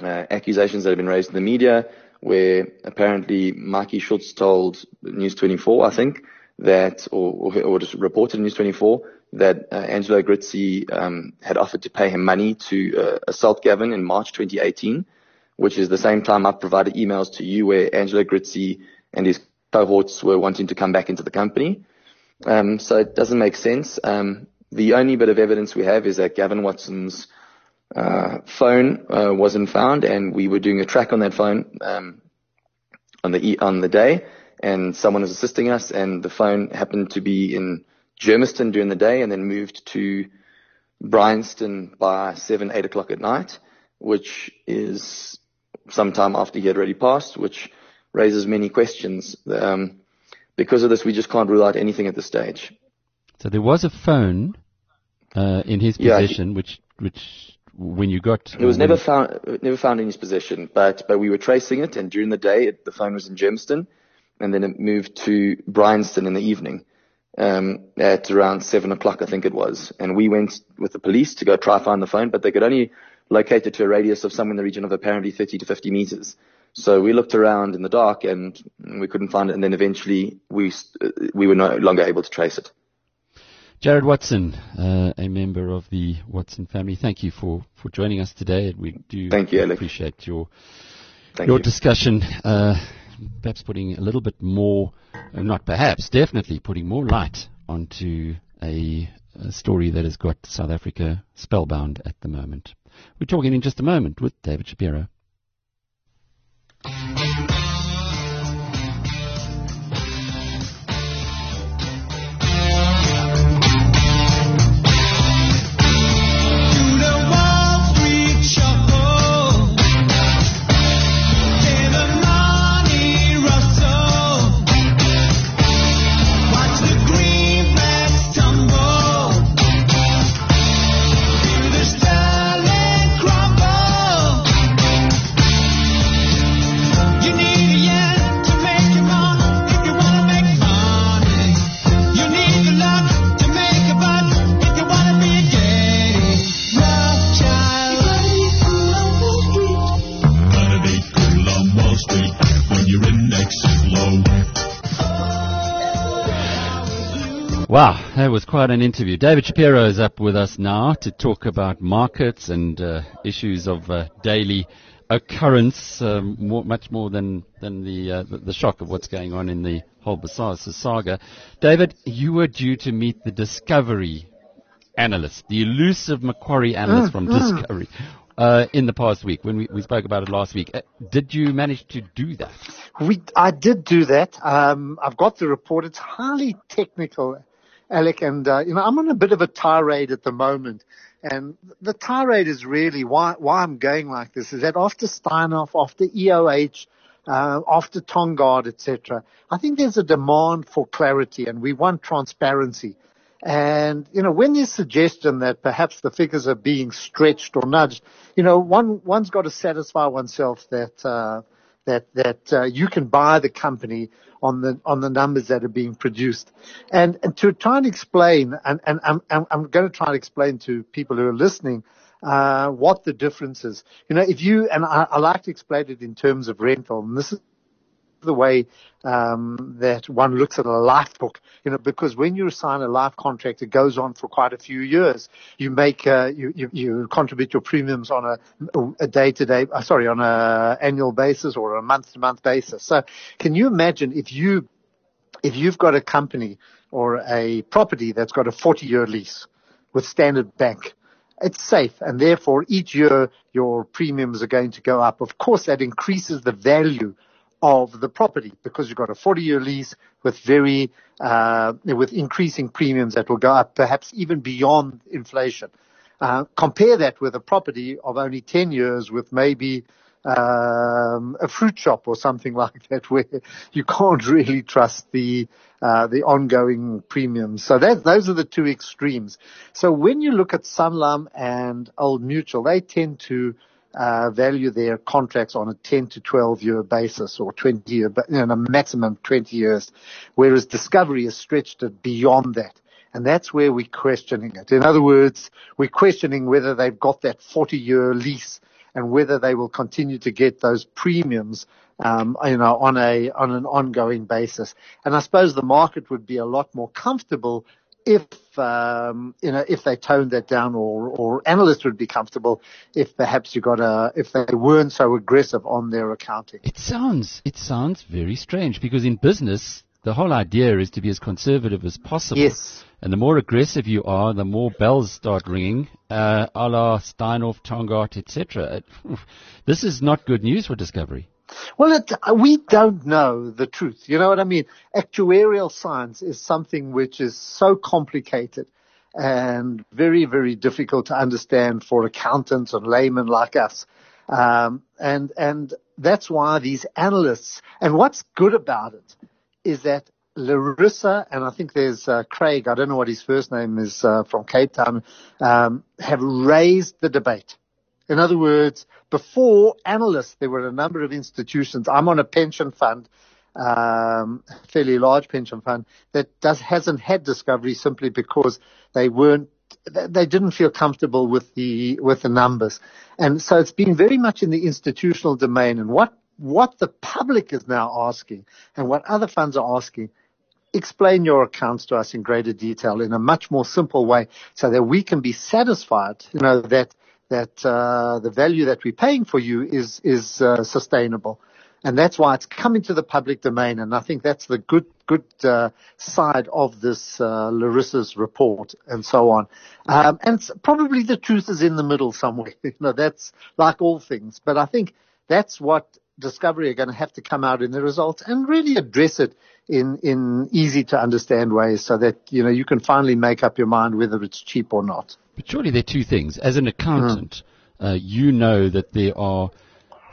uh, accusations that have been raised in the media where apparently Mikey Schultz told News 24, I think, that, or, or, or just reported News 24, that uh, Angelo um, had offered to pay him money to uh, assault Gavin in March 2018, which is the same time I provided emails to you where Angelo Agrizzi and his cohorts were wanting to come back into the company. Um, so it doesn't make sense. Um, the only bit of evidence we have is that Gavin Watson's uh, phone uh, wasn't found, and we were doing a track on that phone um, on the on the day, and someone was assisting us, and the phone happened to be in Germiston during the day, and then moved to Bryanston by seven, eight o'clock at night, which is sometime after he had already passed, which raises many questions. Um, because of this, we just can't rule out anything at this stage. So there was a phone uh, in his Yeah, possession, which which when you got It was never found, never found in his possession, but, but we were tracing it and during the day it, the phone was in Germiston and then it moved to Bryanston in the evening, um, at around seven o'clock, I think it was. And we went with the police to go try find the phone, but they could only locate it to a radius of somewhere in the region of apparently 30 to 50 meters. So we looked around in the dark and we couldn't find it. And then eventually we, we were no longer able to trace it. Jared Watson, uh, a member of the Watson family. Thank you for, for joining us today. We do Thank you, Alec. appreciate your Thank your you. discussion. Uh, perhaps putting a little bit more, uh, not perhaps, definitely putting more light onto a, a story that has got South Africa spellbound at the moment. We're talking in just a moment with David Shapiro. You Wow, that was quite an interview. David Shapiro is up with us now to talk about markets and uh, issues of uh, daily occurrence, um, more, much more than than the, uh, the the shock of what's going on in the whole Bosasa saga. David, you were due to meet the Discovery analyst, the elusive Macquarie analyst from Discovery, uh, in the past week when we, we spoke about it last week. Uh, did you manage to do that? We, I did do that. Um, I've got the report. It's highly technical, Alec, and uh, you know I'm on a bit of a tirade at the moment. And the tirade is really why why I'm going like this is that after Steinhoff, after EOH, uh, after Tongaat, etc., I think there's a demand for clarity, and we want transparency. And, you know, when there's suggestion that perhaps the figures are being stretched or nudged, you know, one, one's got to satisfy oneself that, uh, that, that, uh, you can buy the company on the, on the numbers that are being produced. And, and to try and explain, and, and I'm, I'm, going to try and explain to people who are listening, uh, what the difference is. You know, if you, and I, I like to explain it in terms of rental, and this is the way um, that one looks at a life book, you know, because when you sign a life contract, it goes on for quite a few years. You make, uh, you, you, you contribute your premiums on a, a day-to-day, uh, sorry, on a annual basis or a month-to-month basis. So can you imagine if you, if you've got a company or a property that's got a 40-year lease with Standard Bank, it's safe and therefore each year your premiums are going to go up. Of course, that increases the value of the property because you've got a 40 year lease with very, uh, with increasing premiums that will go up perhaps even beyond inflation. Uh, compare that with a property of only 10 years with maybe um, a fruit shop or something like that, where you can't really trust the uh, the ongoing premiums. So that those are the two extremes. So when you look at Sanlam and Old Mutual, they tend to uh, value their contracts on a 10 to 12 year basis or 20 year, but you know, a maximum 20 years, whereas Discovery has stretched it beyond that. And that's where we're questioning it. In other words, we're questioning whether they've got that 40 year lease and whether they will continue to get those premiums, um, you know, on a, on an ongoing basis. And I suppose the market would be a lot more comfortable if, um, you know, if they toned that down or, or analysts would be comfortable if perhaps you got a, if they weren't so aggressive on their accounting. It sounds it sounds very strange because in business the whole idea is to be as conservative as possible. Yes. And the more aggressive you are, the more bells start ringing, uh, a la Steinhoff, Tongaat, etc. This is not good news for Discovery. Well, it, we don't know the truth. You know what I mean? Actuarial science is something which is so complicated and very, very difficult to understand for accountants and laymen like us. Um, and, and that's why these analysts, and what's good about it is that Larissa and I think there's uh, Craig, I don't know what his first name is uh, from Cape Town, um, have raised the debate. In other words, before analysts, there were a number of institutions. I'm on a pension fund, um, fairly large pension fund that does hasn't had discovery simply because they weren't they didn't feel comfortable with the with the numbers, and so it's been very much in the institutional domain. And what what the public is now asking, and what other funds are asking, explain your accounts to us in greater detail in a much more simple way, so that we can be satisfied. You know that that uh, the value that we're paying for you is is uh, sustainable, and that's why it's coming to the public domain. And I think that's the good good uh, side of this uh, Larissa's report and so on. Um, and probably the truth is in the middle somewhere. you know, that's like all things. But I think that's what Discovery are going to have to come out in the results and really address it in in easy to understand ways, so that you know you can finally make up your mind whether it's cheap or not. But surely there are two things. As an accountant, uh, you know that there are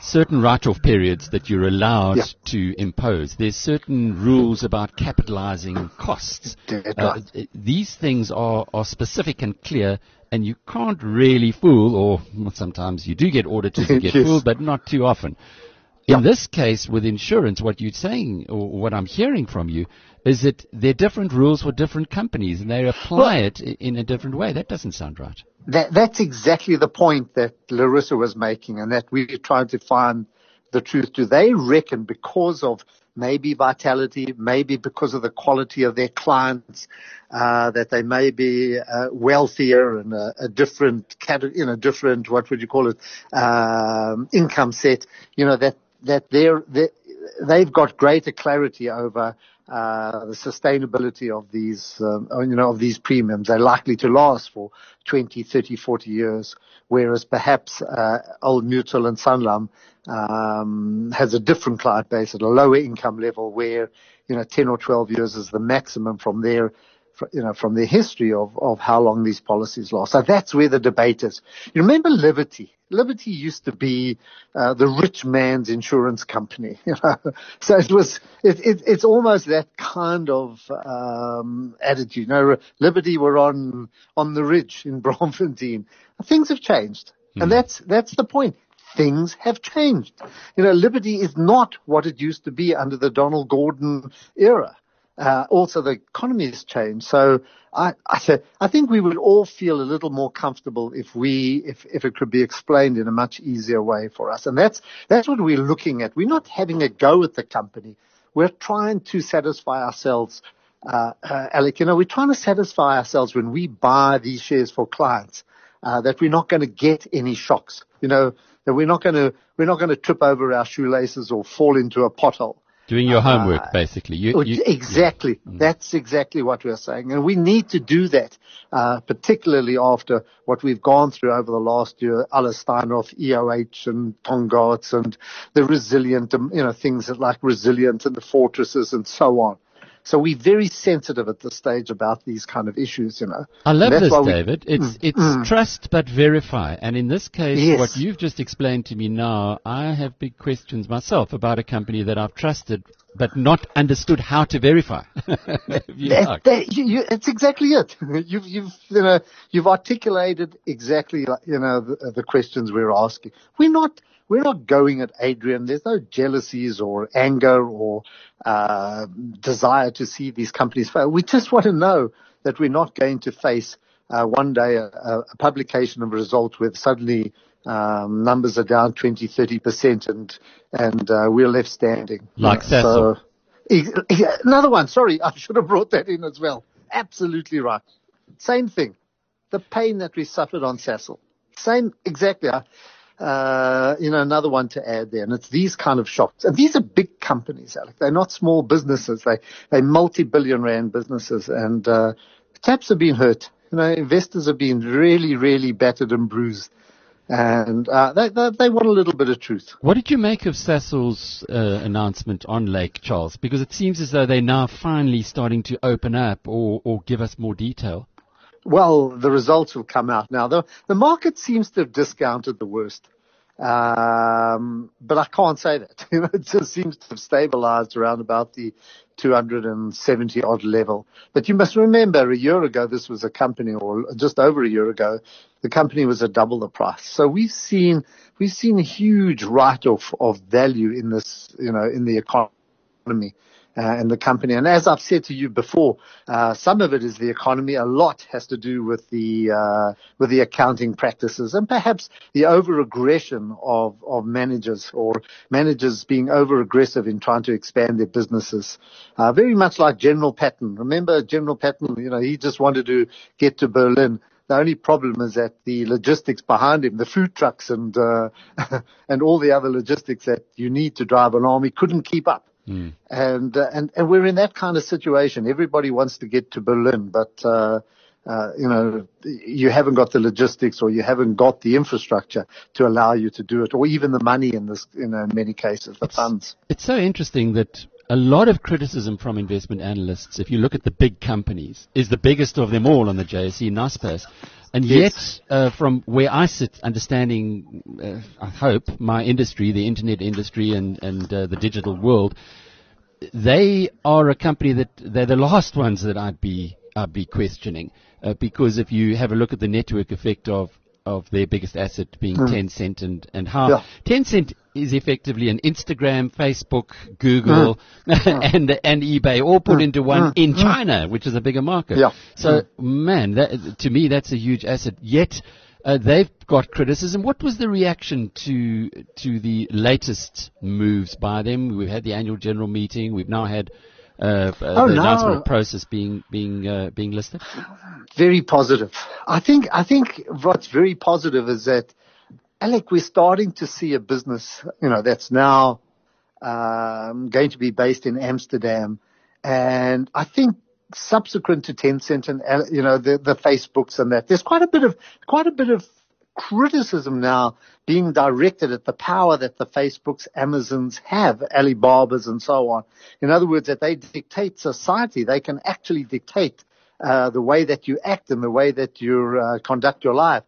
certain write-off periods that you're allowed Yeah. to impose. There's certain rules about capitalizing costs. Uh, these things are, are specific and clear, and you can't really fool, or well, sometimes you do get auditors who get Yes. fooled, but not too often. In this case, with insurance, what you're saying, or what I'm hearing from you, is that there are different rules for different companies, and they apply it in a different way. That doesn't sound right. That, that's exactly the point that Larissa was making and that we tried to find the truth. Do they reckon because of maybe vitality, maybe because of the quality of their clients, uh, that they may be uh, wealthier and a, a different category, you know, different, what would you call it, um, income set, you know, that, that they're, they they've got greater clarity over uh, the sustainability of these, um, you know, of these premiums. They're likely to last for 20, 30, 40 years, whereas perhaps uh, Old Mutual and Sanlam um, has a different client base at a lower income level, where you know 10 or 12 years is the maximum from their you know, from their history of, of how long these policies last. So that's where the debate is. You remember Liberty? Liberty used to be uh, the rich man's insurance company. You know? So it was, it, it, it's almost that kind of um, attitude. You know, Liberty were on on the ridge in Braamfontein. Things have changed, and that's that's the point. Things have changed. You know, Liberty is not what it used to be under the Donald Gordon era uh, also the economy has changed. So I, I, I think we would all feel a little more comfortable if we, if, if it could be explained in a much easier way for us. And that's, that's what we're looking at. We're not having a go at the company. We're trying to satisfy ourselves, uh, uh, Alec, you know, we're trying to satisfy ourselves when we buy these shares for clients, uh, that we're not going to get any shocks, you know, that we're not going to, we're not going to trip over our shoelaces or fall into a pothole. Doing your Uh, homework, basically. You, Oh, you- exactly. That's exactly what we're saying. And we need to do that, uh, particularly after what we've gone through over the last year, Alice Steinhoff, EOH and Tongaats and the resilient, um, you know, things that like resilient and the fortresses and so on. So we're very sensitive at this stage about these kind of issues, you know. I love this, we- David. It's Mm, it's mm. trust but verify. And in this case, Yes. what you've just explained to me now, I have big questions myself about a company that I've trusted but not understood how to verify. If you That- that- you, you, it's exactly it. You've, you've, you know, you've articulated exactly, you know, the, the questions we're asking. We're not, we're not going at Adrian. There's no jealousies or anger or uh, desire to see these companies fail. We just want to know that we're not going to face uh, one day a, a publication of results where suddenly um, numbers are down 20, 30 percent, and and uh, we're left standing. Like So-. Ex- ex- Another one. Sorry, I should have brought that in as well. Absolutely right. Same thing. The pain that we suffered on Sasol. Same, exactly. Uh, Uh, you know, another one to add there, and it's these kind of shops. And these are big companies, Alec. They're not small businesses. They they're multi-billion rand businesses, and uh, taps have been hurt. You know, investors have been really, really battered and bruised, and uh, they, they they want a little bit of truth. What did you make of Sasol's uh, announcement on Lake Charles? Because it seems as though they're now finally starting to open up or, or give us more detail. Well, the results will come out now. The, the market seems to have discounted the worst. Um, but I can't say that. It just seems to have stabilized around about the 270 odd level. But you must remember a year ago, this was a company or just over a year ago, the company was at double the price. So we've seen, we've seen a huge write-off of value in this, you know, in the economy and the company. And as I've said to you before, uh, some of it is the economy. A lot has to do with the uh, with the accounting practices and perhaps the over aggression of of managers or managers being over aggressive in trying to expand their businesses. Uh, very much like General Patton. Remember General Patton? You know, he just wanted to get to Berlin. The only problem is that the logistics behind him, the food trucks and uh, and all the other logistics that you need to drive an army, couldn't keep up. And, uh, and, and we're in that kind of situation. Everybody wants to get to Berlin, but, uh, uh, you know, you haven't got the logistics or you haven't got the infrastructure to allow you to do it or even the money in this, you know, in many cases, the funds. It's so interesting that a lot of criticism from investment analysts, if you look at the big companies, is the biggest of them all on the JSE Naspers. And Yes. yet, uh, from where I sit, understanding, uh, I hope, my industry, the internet industry and, and uh, the digital world, they are a company that they're the last ones that I'd be I'd be questioning uh, because if you have a look at the network effect of of their biggest asset being Hmm. Tencent and and how Yeah. Tencent is effectively an Instagram, Facebook, Google, and and eBay all put Hmm. into one Hmm. in Hmm. China, which is a bigger market. Yeah. So man, that, to me that's a huge asset. Yet. Uh, they've got criticism. What was the reaction to to the latest moves by them? We've had the annual general meeting. We've now had uh, uh, Oh, the no. announcement of Prosus being being uh, being listed. Very positive. I think, I think what's very positive is that, Alec, we're starting to see a business, you know, that's now, um, going to be based in Amsterdam. And I think subsequent to Tencent and, uh, you know, the, the Facebooks and that, there's quite a bit of, quite a bit of criticism now being directed at the power that the Facebooks, Amazons have, Alibabas and so on. In other words, that they dictate society. They can actually dictate uh, the way that you act and the way that you uh, conduct your life.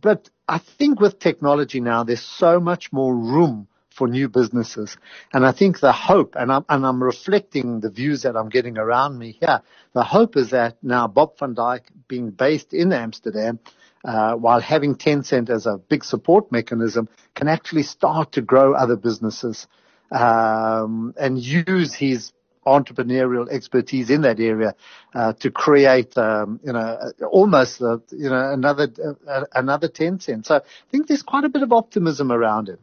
But I think with technology now, there's so much more room for new businesses. And I think the hope, and I'm, and I'm reflecting the views that I'm getting around me here, the hope is that now Bob van Dijk being based in Amsterdam, uh, while having Tencent as a big support mechanism, can actually start to grow other businesses um, and use his entrepreneurial expertise in that area uh, to create, um, you know, almost, uh, you know, another uh, another Tencent. So I think there's quite a bit of optimism around it.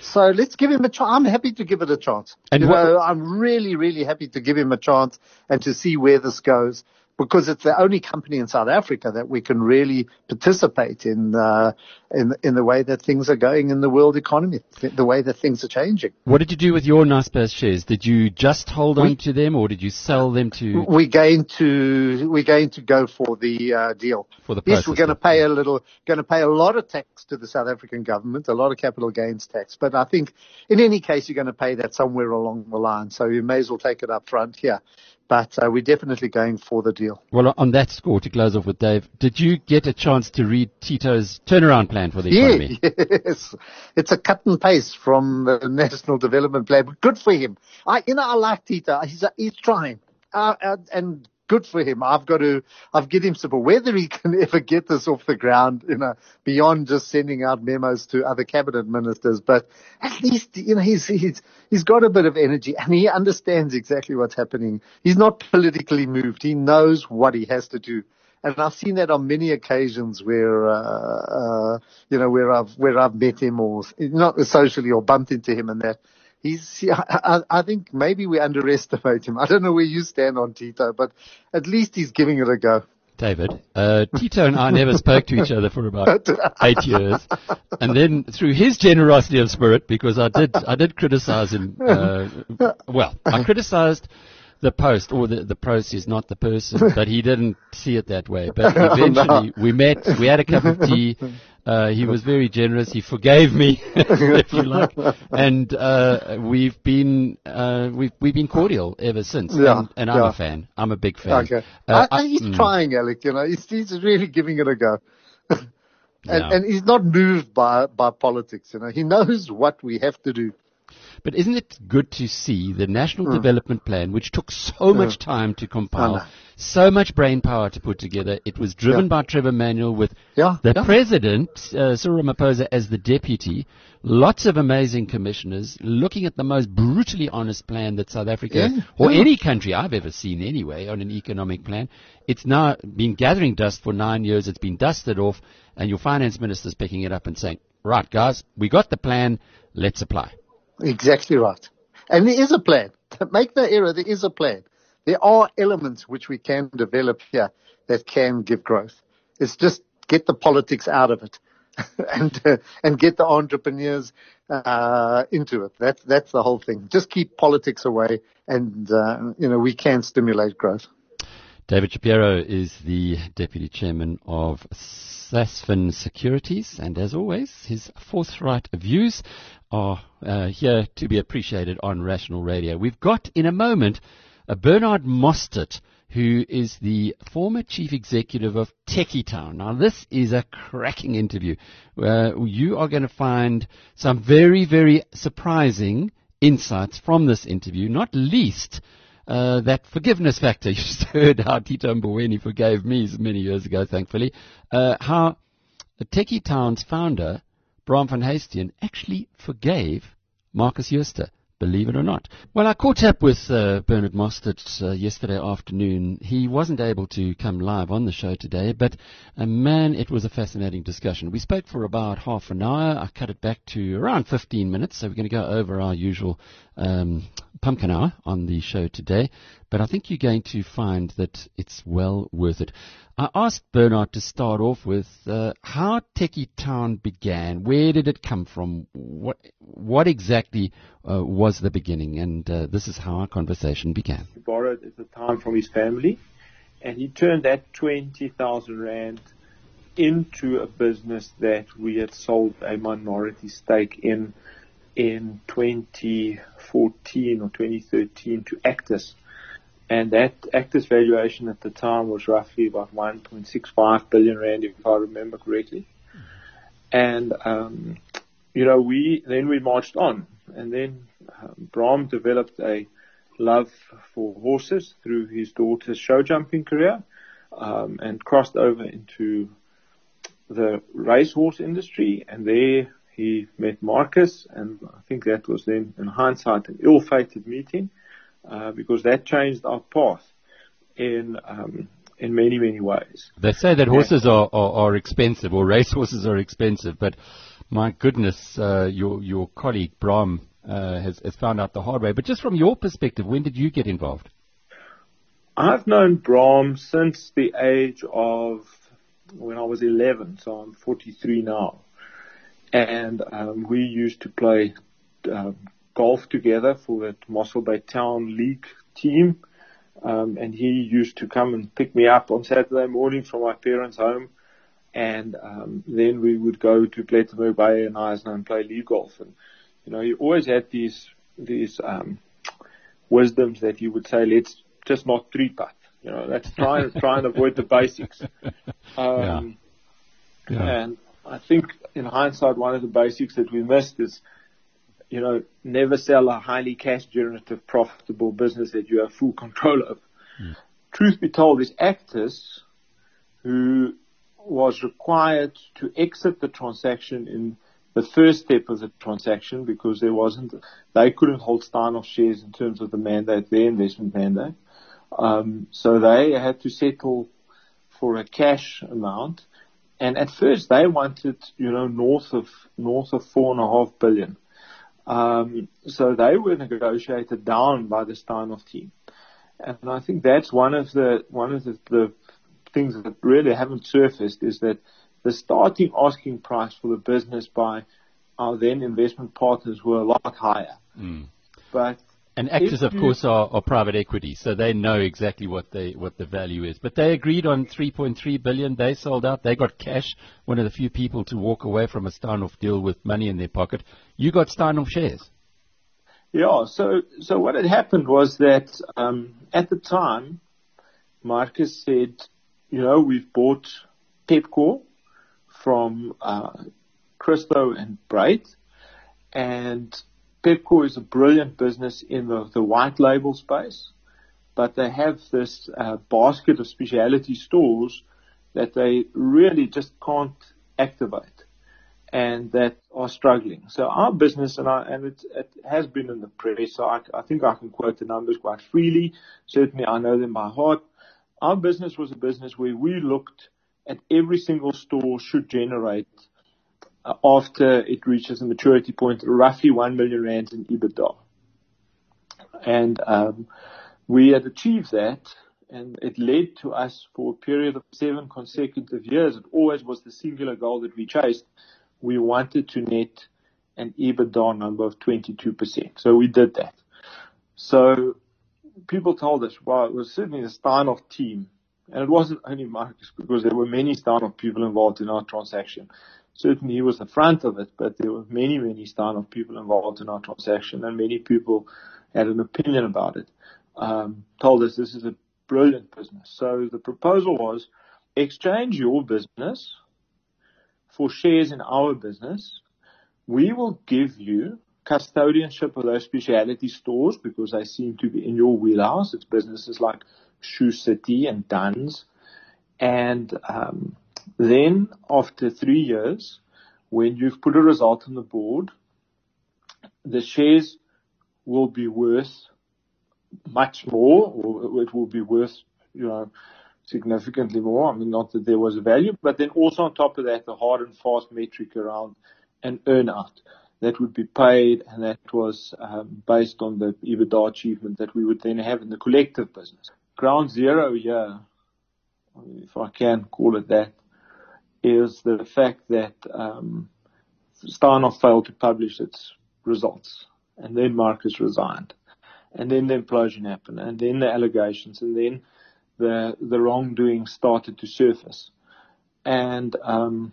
So let's give him a chance. I'm happy to give it a chance. And you what- know, I'm really, really happy to give him a chance and to see where this goes. Because it's the only company in South Africa that we can really participate in, uh, in, in the way that things are going in the world economy, th- the way that things are changing. What did you do with your Naspers shares? Did you just hold on to them, or did you sell them to We're going to, we're going to go for the, uh, deal. for the Yes, we're going to pay a little, going to pay a lot of tax to the South African government, a lot of capital gains tax. But I think in any case, you're going to pay that somewhere along the line. So you may as well take it up front here. But uh, we're definitely going for the deal. Well, on that score, to close off with Dave, did you get a chance to read Tito's turnaround plan for the economy? Yes, it's a cut and paste from the National Development Plan. But good for him. I, you know, I like Tito. He's he's trying, uh, uh, and good for him. I've got to, I've given him support. Whether he can ever get this off the ground, you know, beyond just sending out memos to other cabinet ministers, but at least you know he's he's he's got a bit of energy and he understands exactly what's happening. He's not politically moved. He knows what he has to do. And I've seen that on many occasions where, uh, uh, you know, where I've, where I've met him or not socially or bumped into him and that. He's, I, I think maybe we underestimate him. I don't know where you stand on Tito, but at least he's giving it a go. David, uh, Tito and I never spoke to each other for about eight years, and then through his generosity of spirit, because I did, I did criticize him. Uh, well, I criticized the post or the the process, not the person, but he didn't see it that way. But eventually, we met, we had a cup of tea. Uh, he was very generous. He forgave me, if you like, and uh, we've been uh, we've we've been cordial ever since. Yeah, and, and I'm yeah. a fan. I'm a big fan. Okay. Uh, I, I- he's mm. trying, Alec, you know, he's, he's really giving it a go. and, and he's not moved by, by politics, you know, he knows what we have to do. But isn't it good to see the National Mm. Development Plan, which took so much time to compile, so much brain power to put together? It was driven Yeah. by Trevor Manuel with Yeah, the yeah. president, uh, Cyril Ramaphosa, as the deputy. Lots of amazing commissioners looking at the most brutally honest plan that South Africa or any country I've ever seen anyway on an economic plan. It's now been gathering dust for nine years. It's been dusted off, and your finance minister's picking it up and saying, "Right, guys, we got the plan. Let's apply." Exactly right. And there is a plan. Make no error, there is a plan. There are elements which we can develop here that can give growth. It's just get the politics out of it and, uh, and get the entrepreneurs, uh, into it. That's, that's the whole thing. Just keep politics away and, uh, you know, we can stimulate growth. David Shapiro is the Deputy Chairman of Sasfin Securities, and as always, his forthright views are uh, here to be appreciated on Rational Radio. We've got in a moment uh, Bernard Mostert, who is the former Chief Executive of Tekkie Town. Now, this is a cracking interview. Uh, you are going to find some very, very surprising insights from this interview, not least uh, that forgiveness factor. You just heard how Tito Mboweni forgave me many years ago, thankfully. Uh, how Tekkie Town's founder, Braam van Huyssteen, actually forgave Markus Jooste. Believe it or not. Well, I caught up with uh, Bernard Mostert uh, yesterday afternoon. He wasn't able to come live on the show today, but uh, man, it was a fascinating discussion. We spoke for about half an hour. I cut it back to around 15 minutes, so we're going to go over our usual um, pumpkin hour on the show today. But I think you're going to find that it's well worth it. I asked Bernard to start off with uh, how Tekkie Town began. Where did it come from? What what exactly uh, was the beginning? And uh, this is how our conversation began. He borrowed at the time from his family, and he turned that 20,000 rand into a business that we had sold a minority stake in in 2014 or 2013 to Actis. And that Actis valuation at the time was roughly about 1.65 billion rand, if I remember correctly. And, um, you know, we, then we marched on. And then um, Braam developed a love for horses through his daughter's show jumping career, um, and crossed over into the racehorse industry. And there he met Markus, and I think that was then, in hindsight, an ill-fated meeting, uh, because that changed our path in, um, in many, many ways. They say that horses are, are, are expensive, or race horses are expensive, but my goodness, uh, your your colleague Braam uh, has, has found out the hard way. But just from your perspective, when did you get involved? I've known Braam since the age of when I was 11, so I'm 43 now. And um, we used to play uh, golf together for the Mossel Bay Town League team. Um, and he used to come and pick me up on Saturday morning from my parents' home. And um, then we would go to Plettenberg Bay and Knysna and play league golf. And, you know, he always had these, these um, wisdoms that he would say, let's just not three putt. You know, let's try and try and avoid the basics. Um, Yeah. And I think in hindsight, one of the basics that we missed is, you know, never sell a highly cash generative, profitable business that you have full control of. Truth be told, is Actis who was required to exit the transaction in the first step of the transaction because there wasn't, they couldn't hold Steinhoff shares in terms of the mandate, their investment mandate. Um, so they had to settle for a cash amount. And at first they wanted, you know, north of, north of four and a half billion. Um, so they were negotiated down by the Steinhoff team. And I think that's one of the, one of the, the things that really haven't surfaced is that the starting asking price for the business by our then investment partners were a lot higher. Mm. But And Actis, if of course, are, are private equity, so they know exactly what they what the value is. But they agreed on 3.3 billion. They sold out. They got cash. One of the few people to walk away from a Steinhoff deal with money in their pocket. You got Steinhoff shares. Yeah, so so what had happened was that um, at the time, Markus said, you know, we've bought Pepkor from uh, Christo and Brait, and Pepkor is a brilliant business in the, the white label space, but they have this uh, basket of specialty stores that they really just can't activate and that are struggling. So our business, and, I, and it, it has been in the press, so I, I think I can quote the numbers quite freely. Certainly I know them by heart. Our business was a business where we looked at every single store should generate after it reaches a maturity point roughly 1 million rand in EBITDA. And um, we had achieved that and it led to us for a period of seven consecutive years. It always was the singular goal that we chased. We wanted to net an EBITDA number of 22%. So we did that. So people told us, well, it was certainly the Steinhoff team. And it wasn't only Markus because there were many Steinhoff people involved in our transaction. Certainly he was the front of it, but there were many, many Steinhoff people involved in our transaction and many people had an opinion about it. Um, told us this is a brilliant business. So the proposal was exchange your business for shares in our business. We will give you custodianship of those specialty stores because they seem to be in your wheelhouse. It's businesses like Shoe City and Dunns. And um, then after three years, when you've put a result on the board, the shares will be worth much more, or it will be worth, you know, significantly more. I mean, not that there was a value, but then also on top of that, the hard and fast metric around an earnout that would be paid, and that was um, based on the EBITDA achievement that we would then have in the collective business. Ground zero yeah, if I can call it that, is the fact that um, Steinhoff failed to publish its results, and then Markus resigned and then the implosion happened, and then the allegations, and then the the wrongdoing started to surface, and um,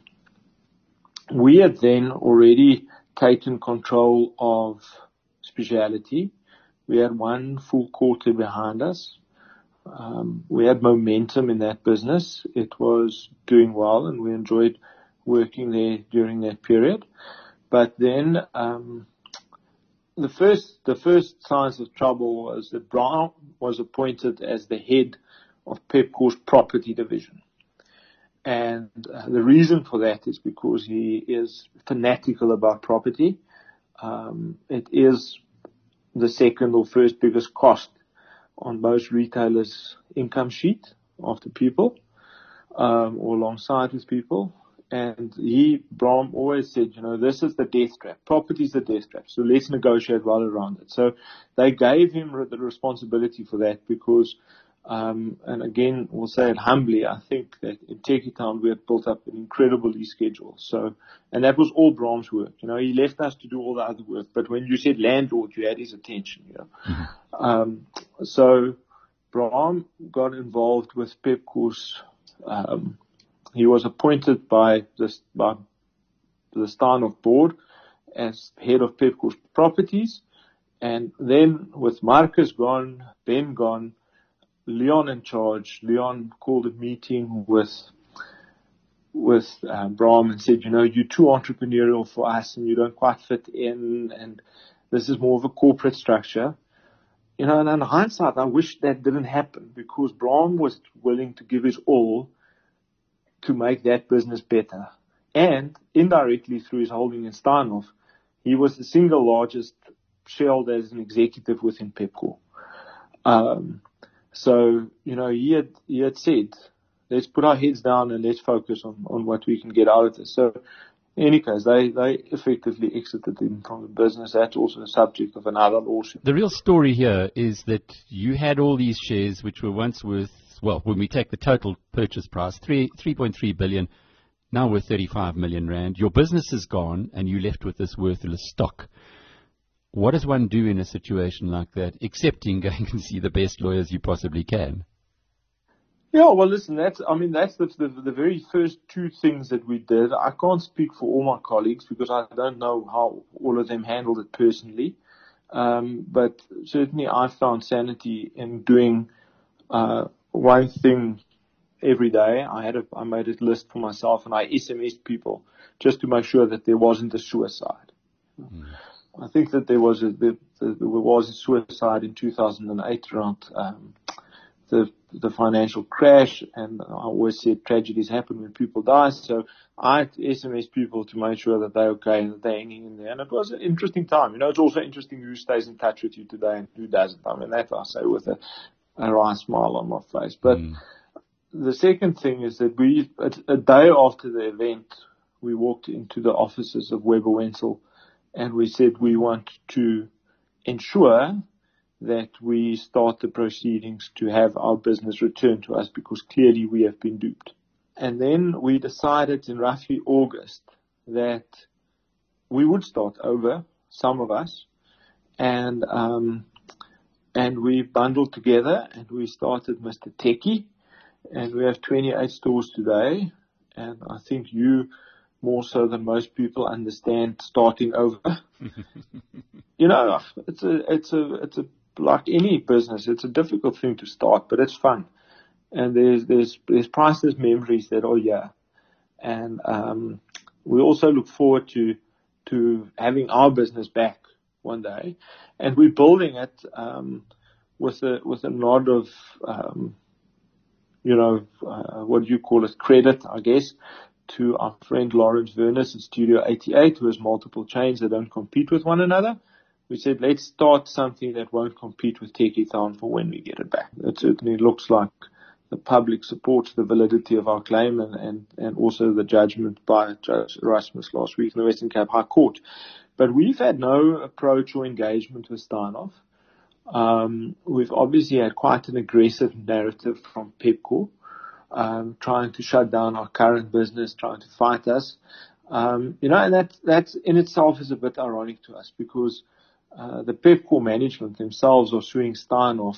we had then already taken control of speciality. We had one full quarter behind us. Um, we had momentum in that business. It was doing well, and we enjoyed working there during that period. But then um, the first the first signs of trouble was that Braam was appointed as the head of Pepco's property division. And uh, the reason for that is because he is fanatical about property. Um, it is the second or first biggest cost on most retailers' income sheet after people, um, or alongside with people. And he, Braam, always said, you know, this is the death trap. Property is the death trap. So let's negotiate well around it. So they gave him the responsibility for that because Um, and again, we'll say it humbly, I think that in Tekkie Town we had built up an incredible schedule. So, and that was all Braam's work. You know, he left us to do all the other work, but when you said landlord, you had his attention, you know. Um, so Braam got involved with Pepco's, um, he was appointed by this, by the Steinhoff board as head of Pepco's properties. And then with Markus gone, Ben gone, Leon in charge, Leon called a meeting with with um, Braam and said, you know, you're too entrepreneurial for us and you don't quite fit in and this is more of a corporate structure. You know, and in hindsight, I wish that didn't happen because Braam was willing to give his all to make that business better. And indirectly through his holding in Steinhoff, he was the single largest shareholder as an executive within Pepco. Um, so, you know, he had, he had said, let's put our heads down and let's focus on, on what we can get out of this. So, in any case, they, they effectively exited him from the business. That's also the subject of another lawsuit. The real story here is that you had all these shares which were once worth, well, when we take the total purchase price, three, 3.3 billion, now worth 35 million rand. Your business is gone and you're left with this worthless stock. What does one do in a situation like that, excepting going and see the best lawyers you possibly can? Yeah, well, listen, that's, I mean, that's the, the, the very first two things that we did. I can't speak for all my colleagues because I don't know how all of them handled it personally. Um, but certainly I found sanity in doing, uh, one thing every day. I had a, I made a list for myself and I SMSed people just to make sure that there wasn't a suicide. I think that there was a, there, there was a suicide in 2008 around, um, the the financial crash, and I always said tragedies happen when people die. So I SMS people to make sure that they're okay and that they're hanging in there. And it was an interesting time. You know, it's also interesting who stays in touch with you today and who doesn't. I mean, that I say with a, a wry smile on my face. But the second thing is that we, a, a day after the event, we walked into the offices of Webber Wentzel and we said we want to ensure that we start the proceedings to have our business returned to us because clearly we have been duped. And then we decided in roughly August that we would start over, some of us, and um, and we bundled together and we started Mr. Tekkie, and we have 28 stores today, and I think you more so than most people understand starting over. you know, it's a it's a it's a like any business, it's a difficult thing to start, but it's fun. And there's, there's, there's priceless memories that are here. And, um, we also look forward to, to having our business back one day. And we're building it, um, with a, with a nod of, um, you know, uh, what do you call it? Credit, I guess, to our friend Lawrence Vernus at Studio 88, who has multiple chains that don't compete with one another we said let's start something that won't compete with Tekkie Town for when we get it back. It certainly looks like the public supports the validity of our claim and, and, and also the judgment by Judge Erasmus last week in the Western Cape High Court. But we've had no approach or engagement with Steinhoff. Um, we've obviously had quite an aggressive narrative from Pepkor, um, trying to shut down our current business, trying to fight us. Um, you know, and that, that in itself is a bit ironic to us because uh, the Pepkor management themselves are suing Steinhoff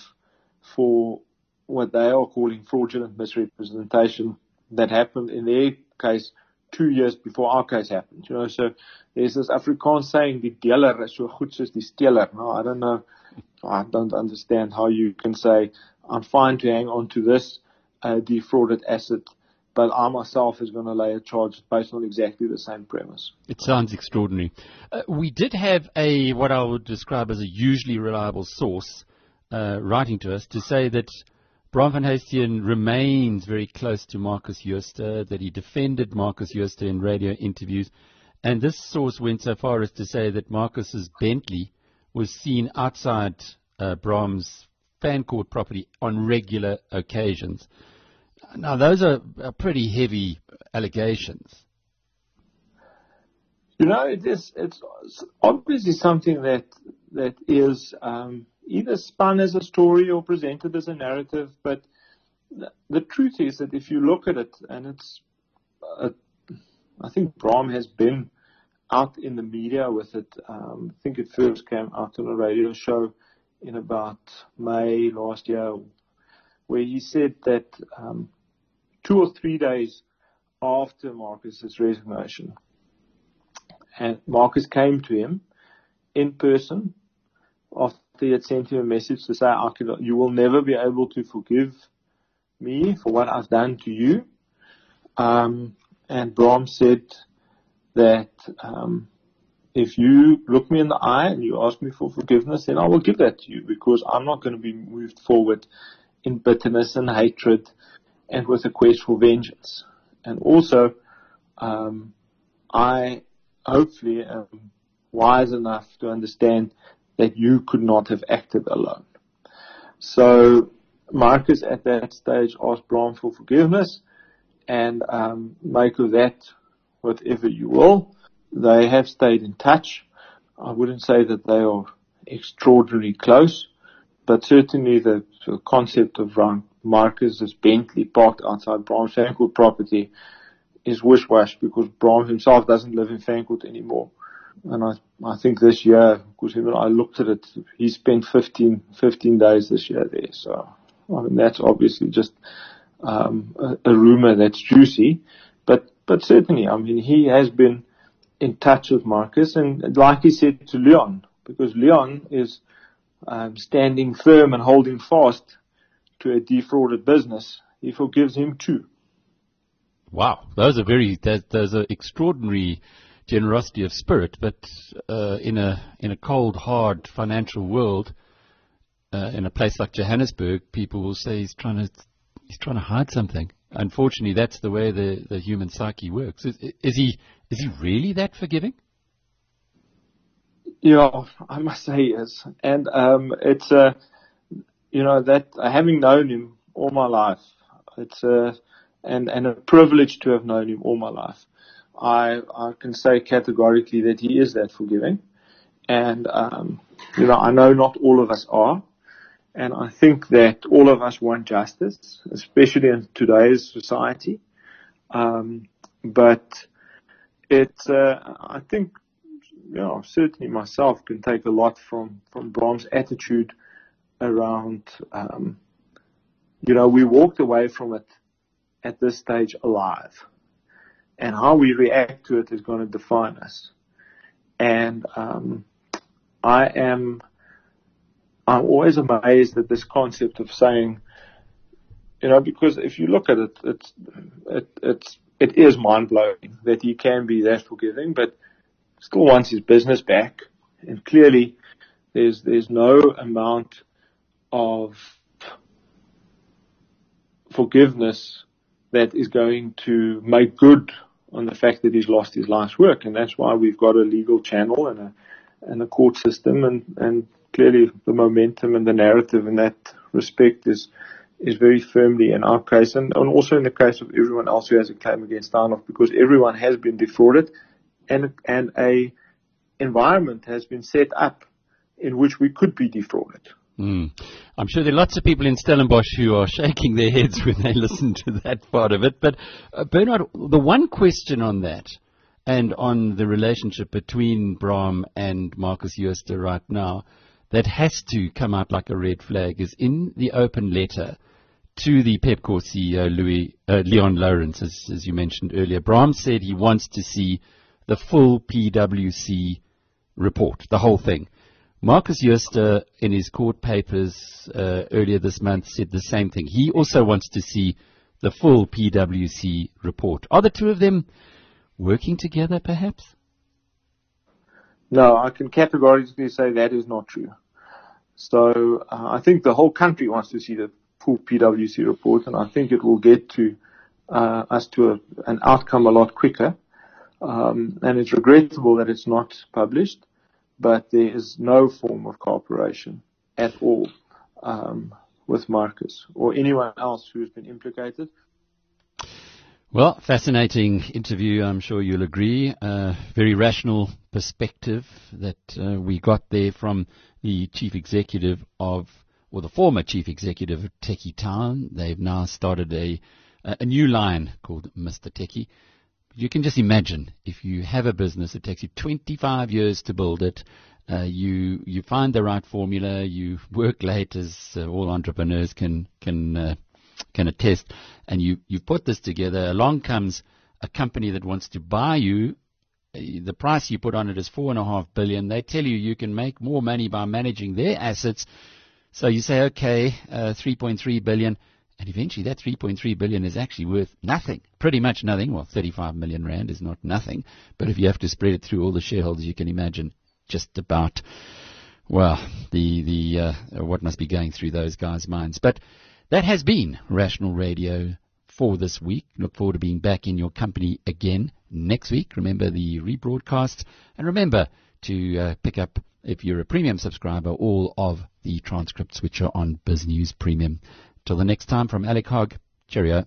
for what they are calling fraudulent misrepresentation that happened in their case two years before our case happened. You know, so there's this Afrikaans saying, die dealer is so goed die stealer. Now, I don't know, I don't understand how you can say, I'm fine to hang on to this uh, defrauded asset but I myself is going to lay a charge based on exactly the same premise. It sounds extraordinary. Uh, we did have a what I would describe as a usually reliable source uh, writing to us to say that Braam van Huyssteen remains very close to Markus Jooste, that he defended Markus Jooste in radio interviews, and this source went so far as to say that Markus's Bentley was seen outside uh, Braam's fan court property on regular occasions. Now, those are, are pretty heavy allegations. You know, it is, it's obviously something that, that is, um, either spun as a story or presented as a narrative. But the, the truth is that if you look at it, and it's, uh, I think Braam has been out in the media with it. Um, I think it first came out on a radio show in about May last year, where he said that um, two or three days after Markus's resignation, and Markus came to him in person after he had sent him a message to say, I you will never be able to forgive me for what I've done to you. Um, and Braam said that um, if you look me in the eye and you ask me for forgiveness, then I will give that to you because I'm not going to be moved forward in bitterness and hatred and with a quest for vengeance. And also, um, I hopefully am wise enough to understand that you could not have acted alone. So Markus at that stage asked Braam for forgiveness and um, make of that whatever you will. They have stayed in touch. I wouldn't say that they are extraordinarily close, but certainly the, the concept of Ron Markus's Bentley parked outside Braam's Fancourt property is wish-wash because Braam himself doesn't live in Fancourt anymore. And I, I think this year, because even I looked at it, he spent 15, 15 days this year there. So, I mean, that's obviously just, um, a, a rumor that's juicy. But, but certainly, I mean, he has been in touch with Markus and like he said to Leon, because Leon is, um, standing firm and holding fast to a defrauded business. He forgives him too. Wow, those are very that, those are extraordinary generosity of spirit, but uh, in a in a cold, hard financial world, uh, in a place like Johannesburg, people will say he's trying to he's trying to hide something. Unfortunately, that's the way the, the human psyche works. Is, is he is he really that forgiving? Yeah, I must say he is, and um, it's uh, you know that having known him all my life, it's uh, and and a privilege to have known him all my life. I I can say categorically that he is that forgiving, and um, you know I know not all of us are, and I think that all of us want justice, especially in today's society. Um, but it's uh, I think you know certainly myself can take a lot from from Braam's attitude around um, you know we walked away from it at this stage alive and how we react to it is going to define us. And um, I am, I'm always amazed at this concept of saying, you know, because if you look at it, it's, it, is mind blowing that he can be that forgiving, but still wants his business back. And clearly, there's there's no amount of forgiveness that is going to make good on the fact that he's lost his life's work. And that's why we've got a legal channel and a, and a court system and, and clearly the momentum and the narrative in that respect is, is very firmly in our case and, and also in the case of everyone else who has a claim against Steinhoff because everyone has been defrauded and, and a environment has been set up in which we could be defrauded. Mm. I'm sure there are lots of people in Stellenbosch who are shaking their heads when they listen to that part of it. But uh, Bernard, the one question on that and on the relationship between Braam and Markus Jooste right now that has to come out like a red flag is in the open letter to the Pepkor CEO Louis uh, Leon Lourens, as, as you mentioned earlier. Braam said he wants to see the full PwC report, the whole thing. Markus Jooste, in his court papers uh, earlier this month, said the same thing. He also wants to see the full PwC report. Are the two of them working together, perhaps? No, I can categorically say that is not true. So uh, I think the whole country wants to see the full PwC report, and I think it will get to uh, us to a, an outcome a lot quicker. Um, and it's regrettable that it's not published but there is no form of cooperation at all um, with Markus or anyone else who has been implicated. Well, fascinating interview, I'm sure you'll agree. Uh, very rational perspective that uh, we got there from the chief executive of, or the former chief executive of Tekkie Town. They've now started a, a new line called Mr. Tekkie. You can just imagine if you have a business, it takes you 25 years to build it. Uh, you you find the right formula. You work late, as uh, all entrepreneurs can can uh, can attest, and you, you put this together. Along comes a company that wants to buy you. Uh, The price you put on it is four and a half billion. They tell you you can make more money by managing their assets. So you say, okay, uh, 3.3 billion. And eventually that 3.3 billion is actually worth nothing. Pretty much nothing. Well, 35 million rand is not nothing. But if you have to spread it through all the shareholders, you can imagine just about, well, the, the, uh, what must be going through those guys' minds. But that has been Rational Radio for this week. Look forward to being back in your company again next week. Remember the rebroadcasts and remember to uh, pick up, if you're a premium subscriber, all of the transcripts which are on BizNews Premium. Till the next time from Alec Hogg, cheerio.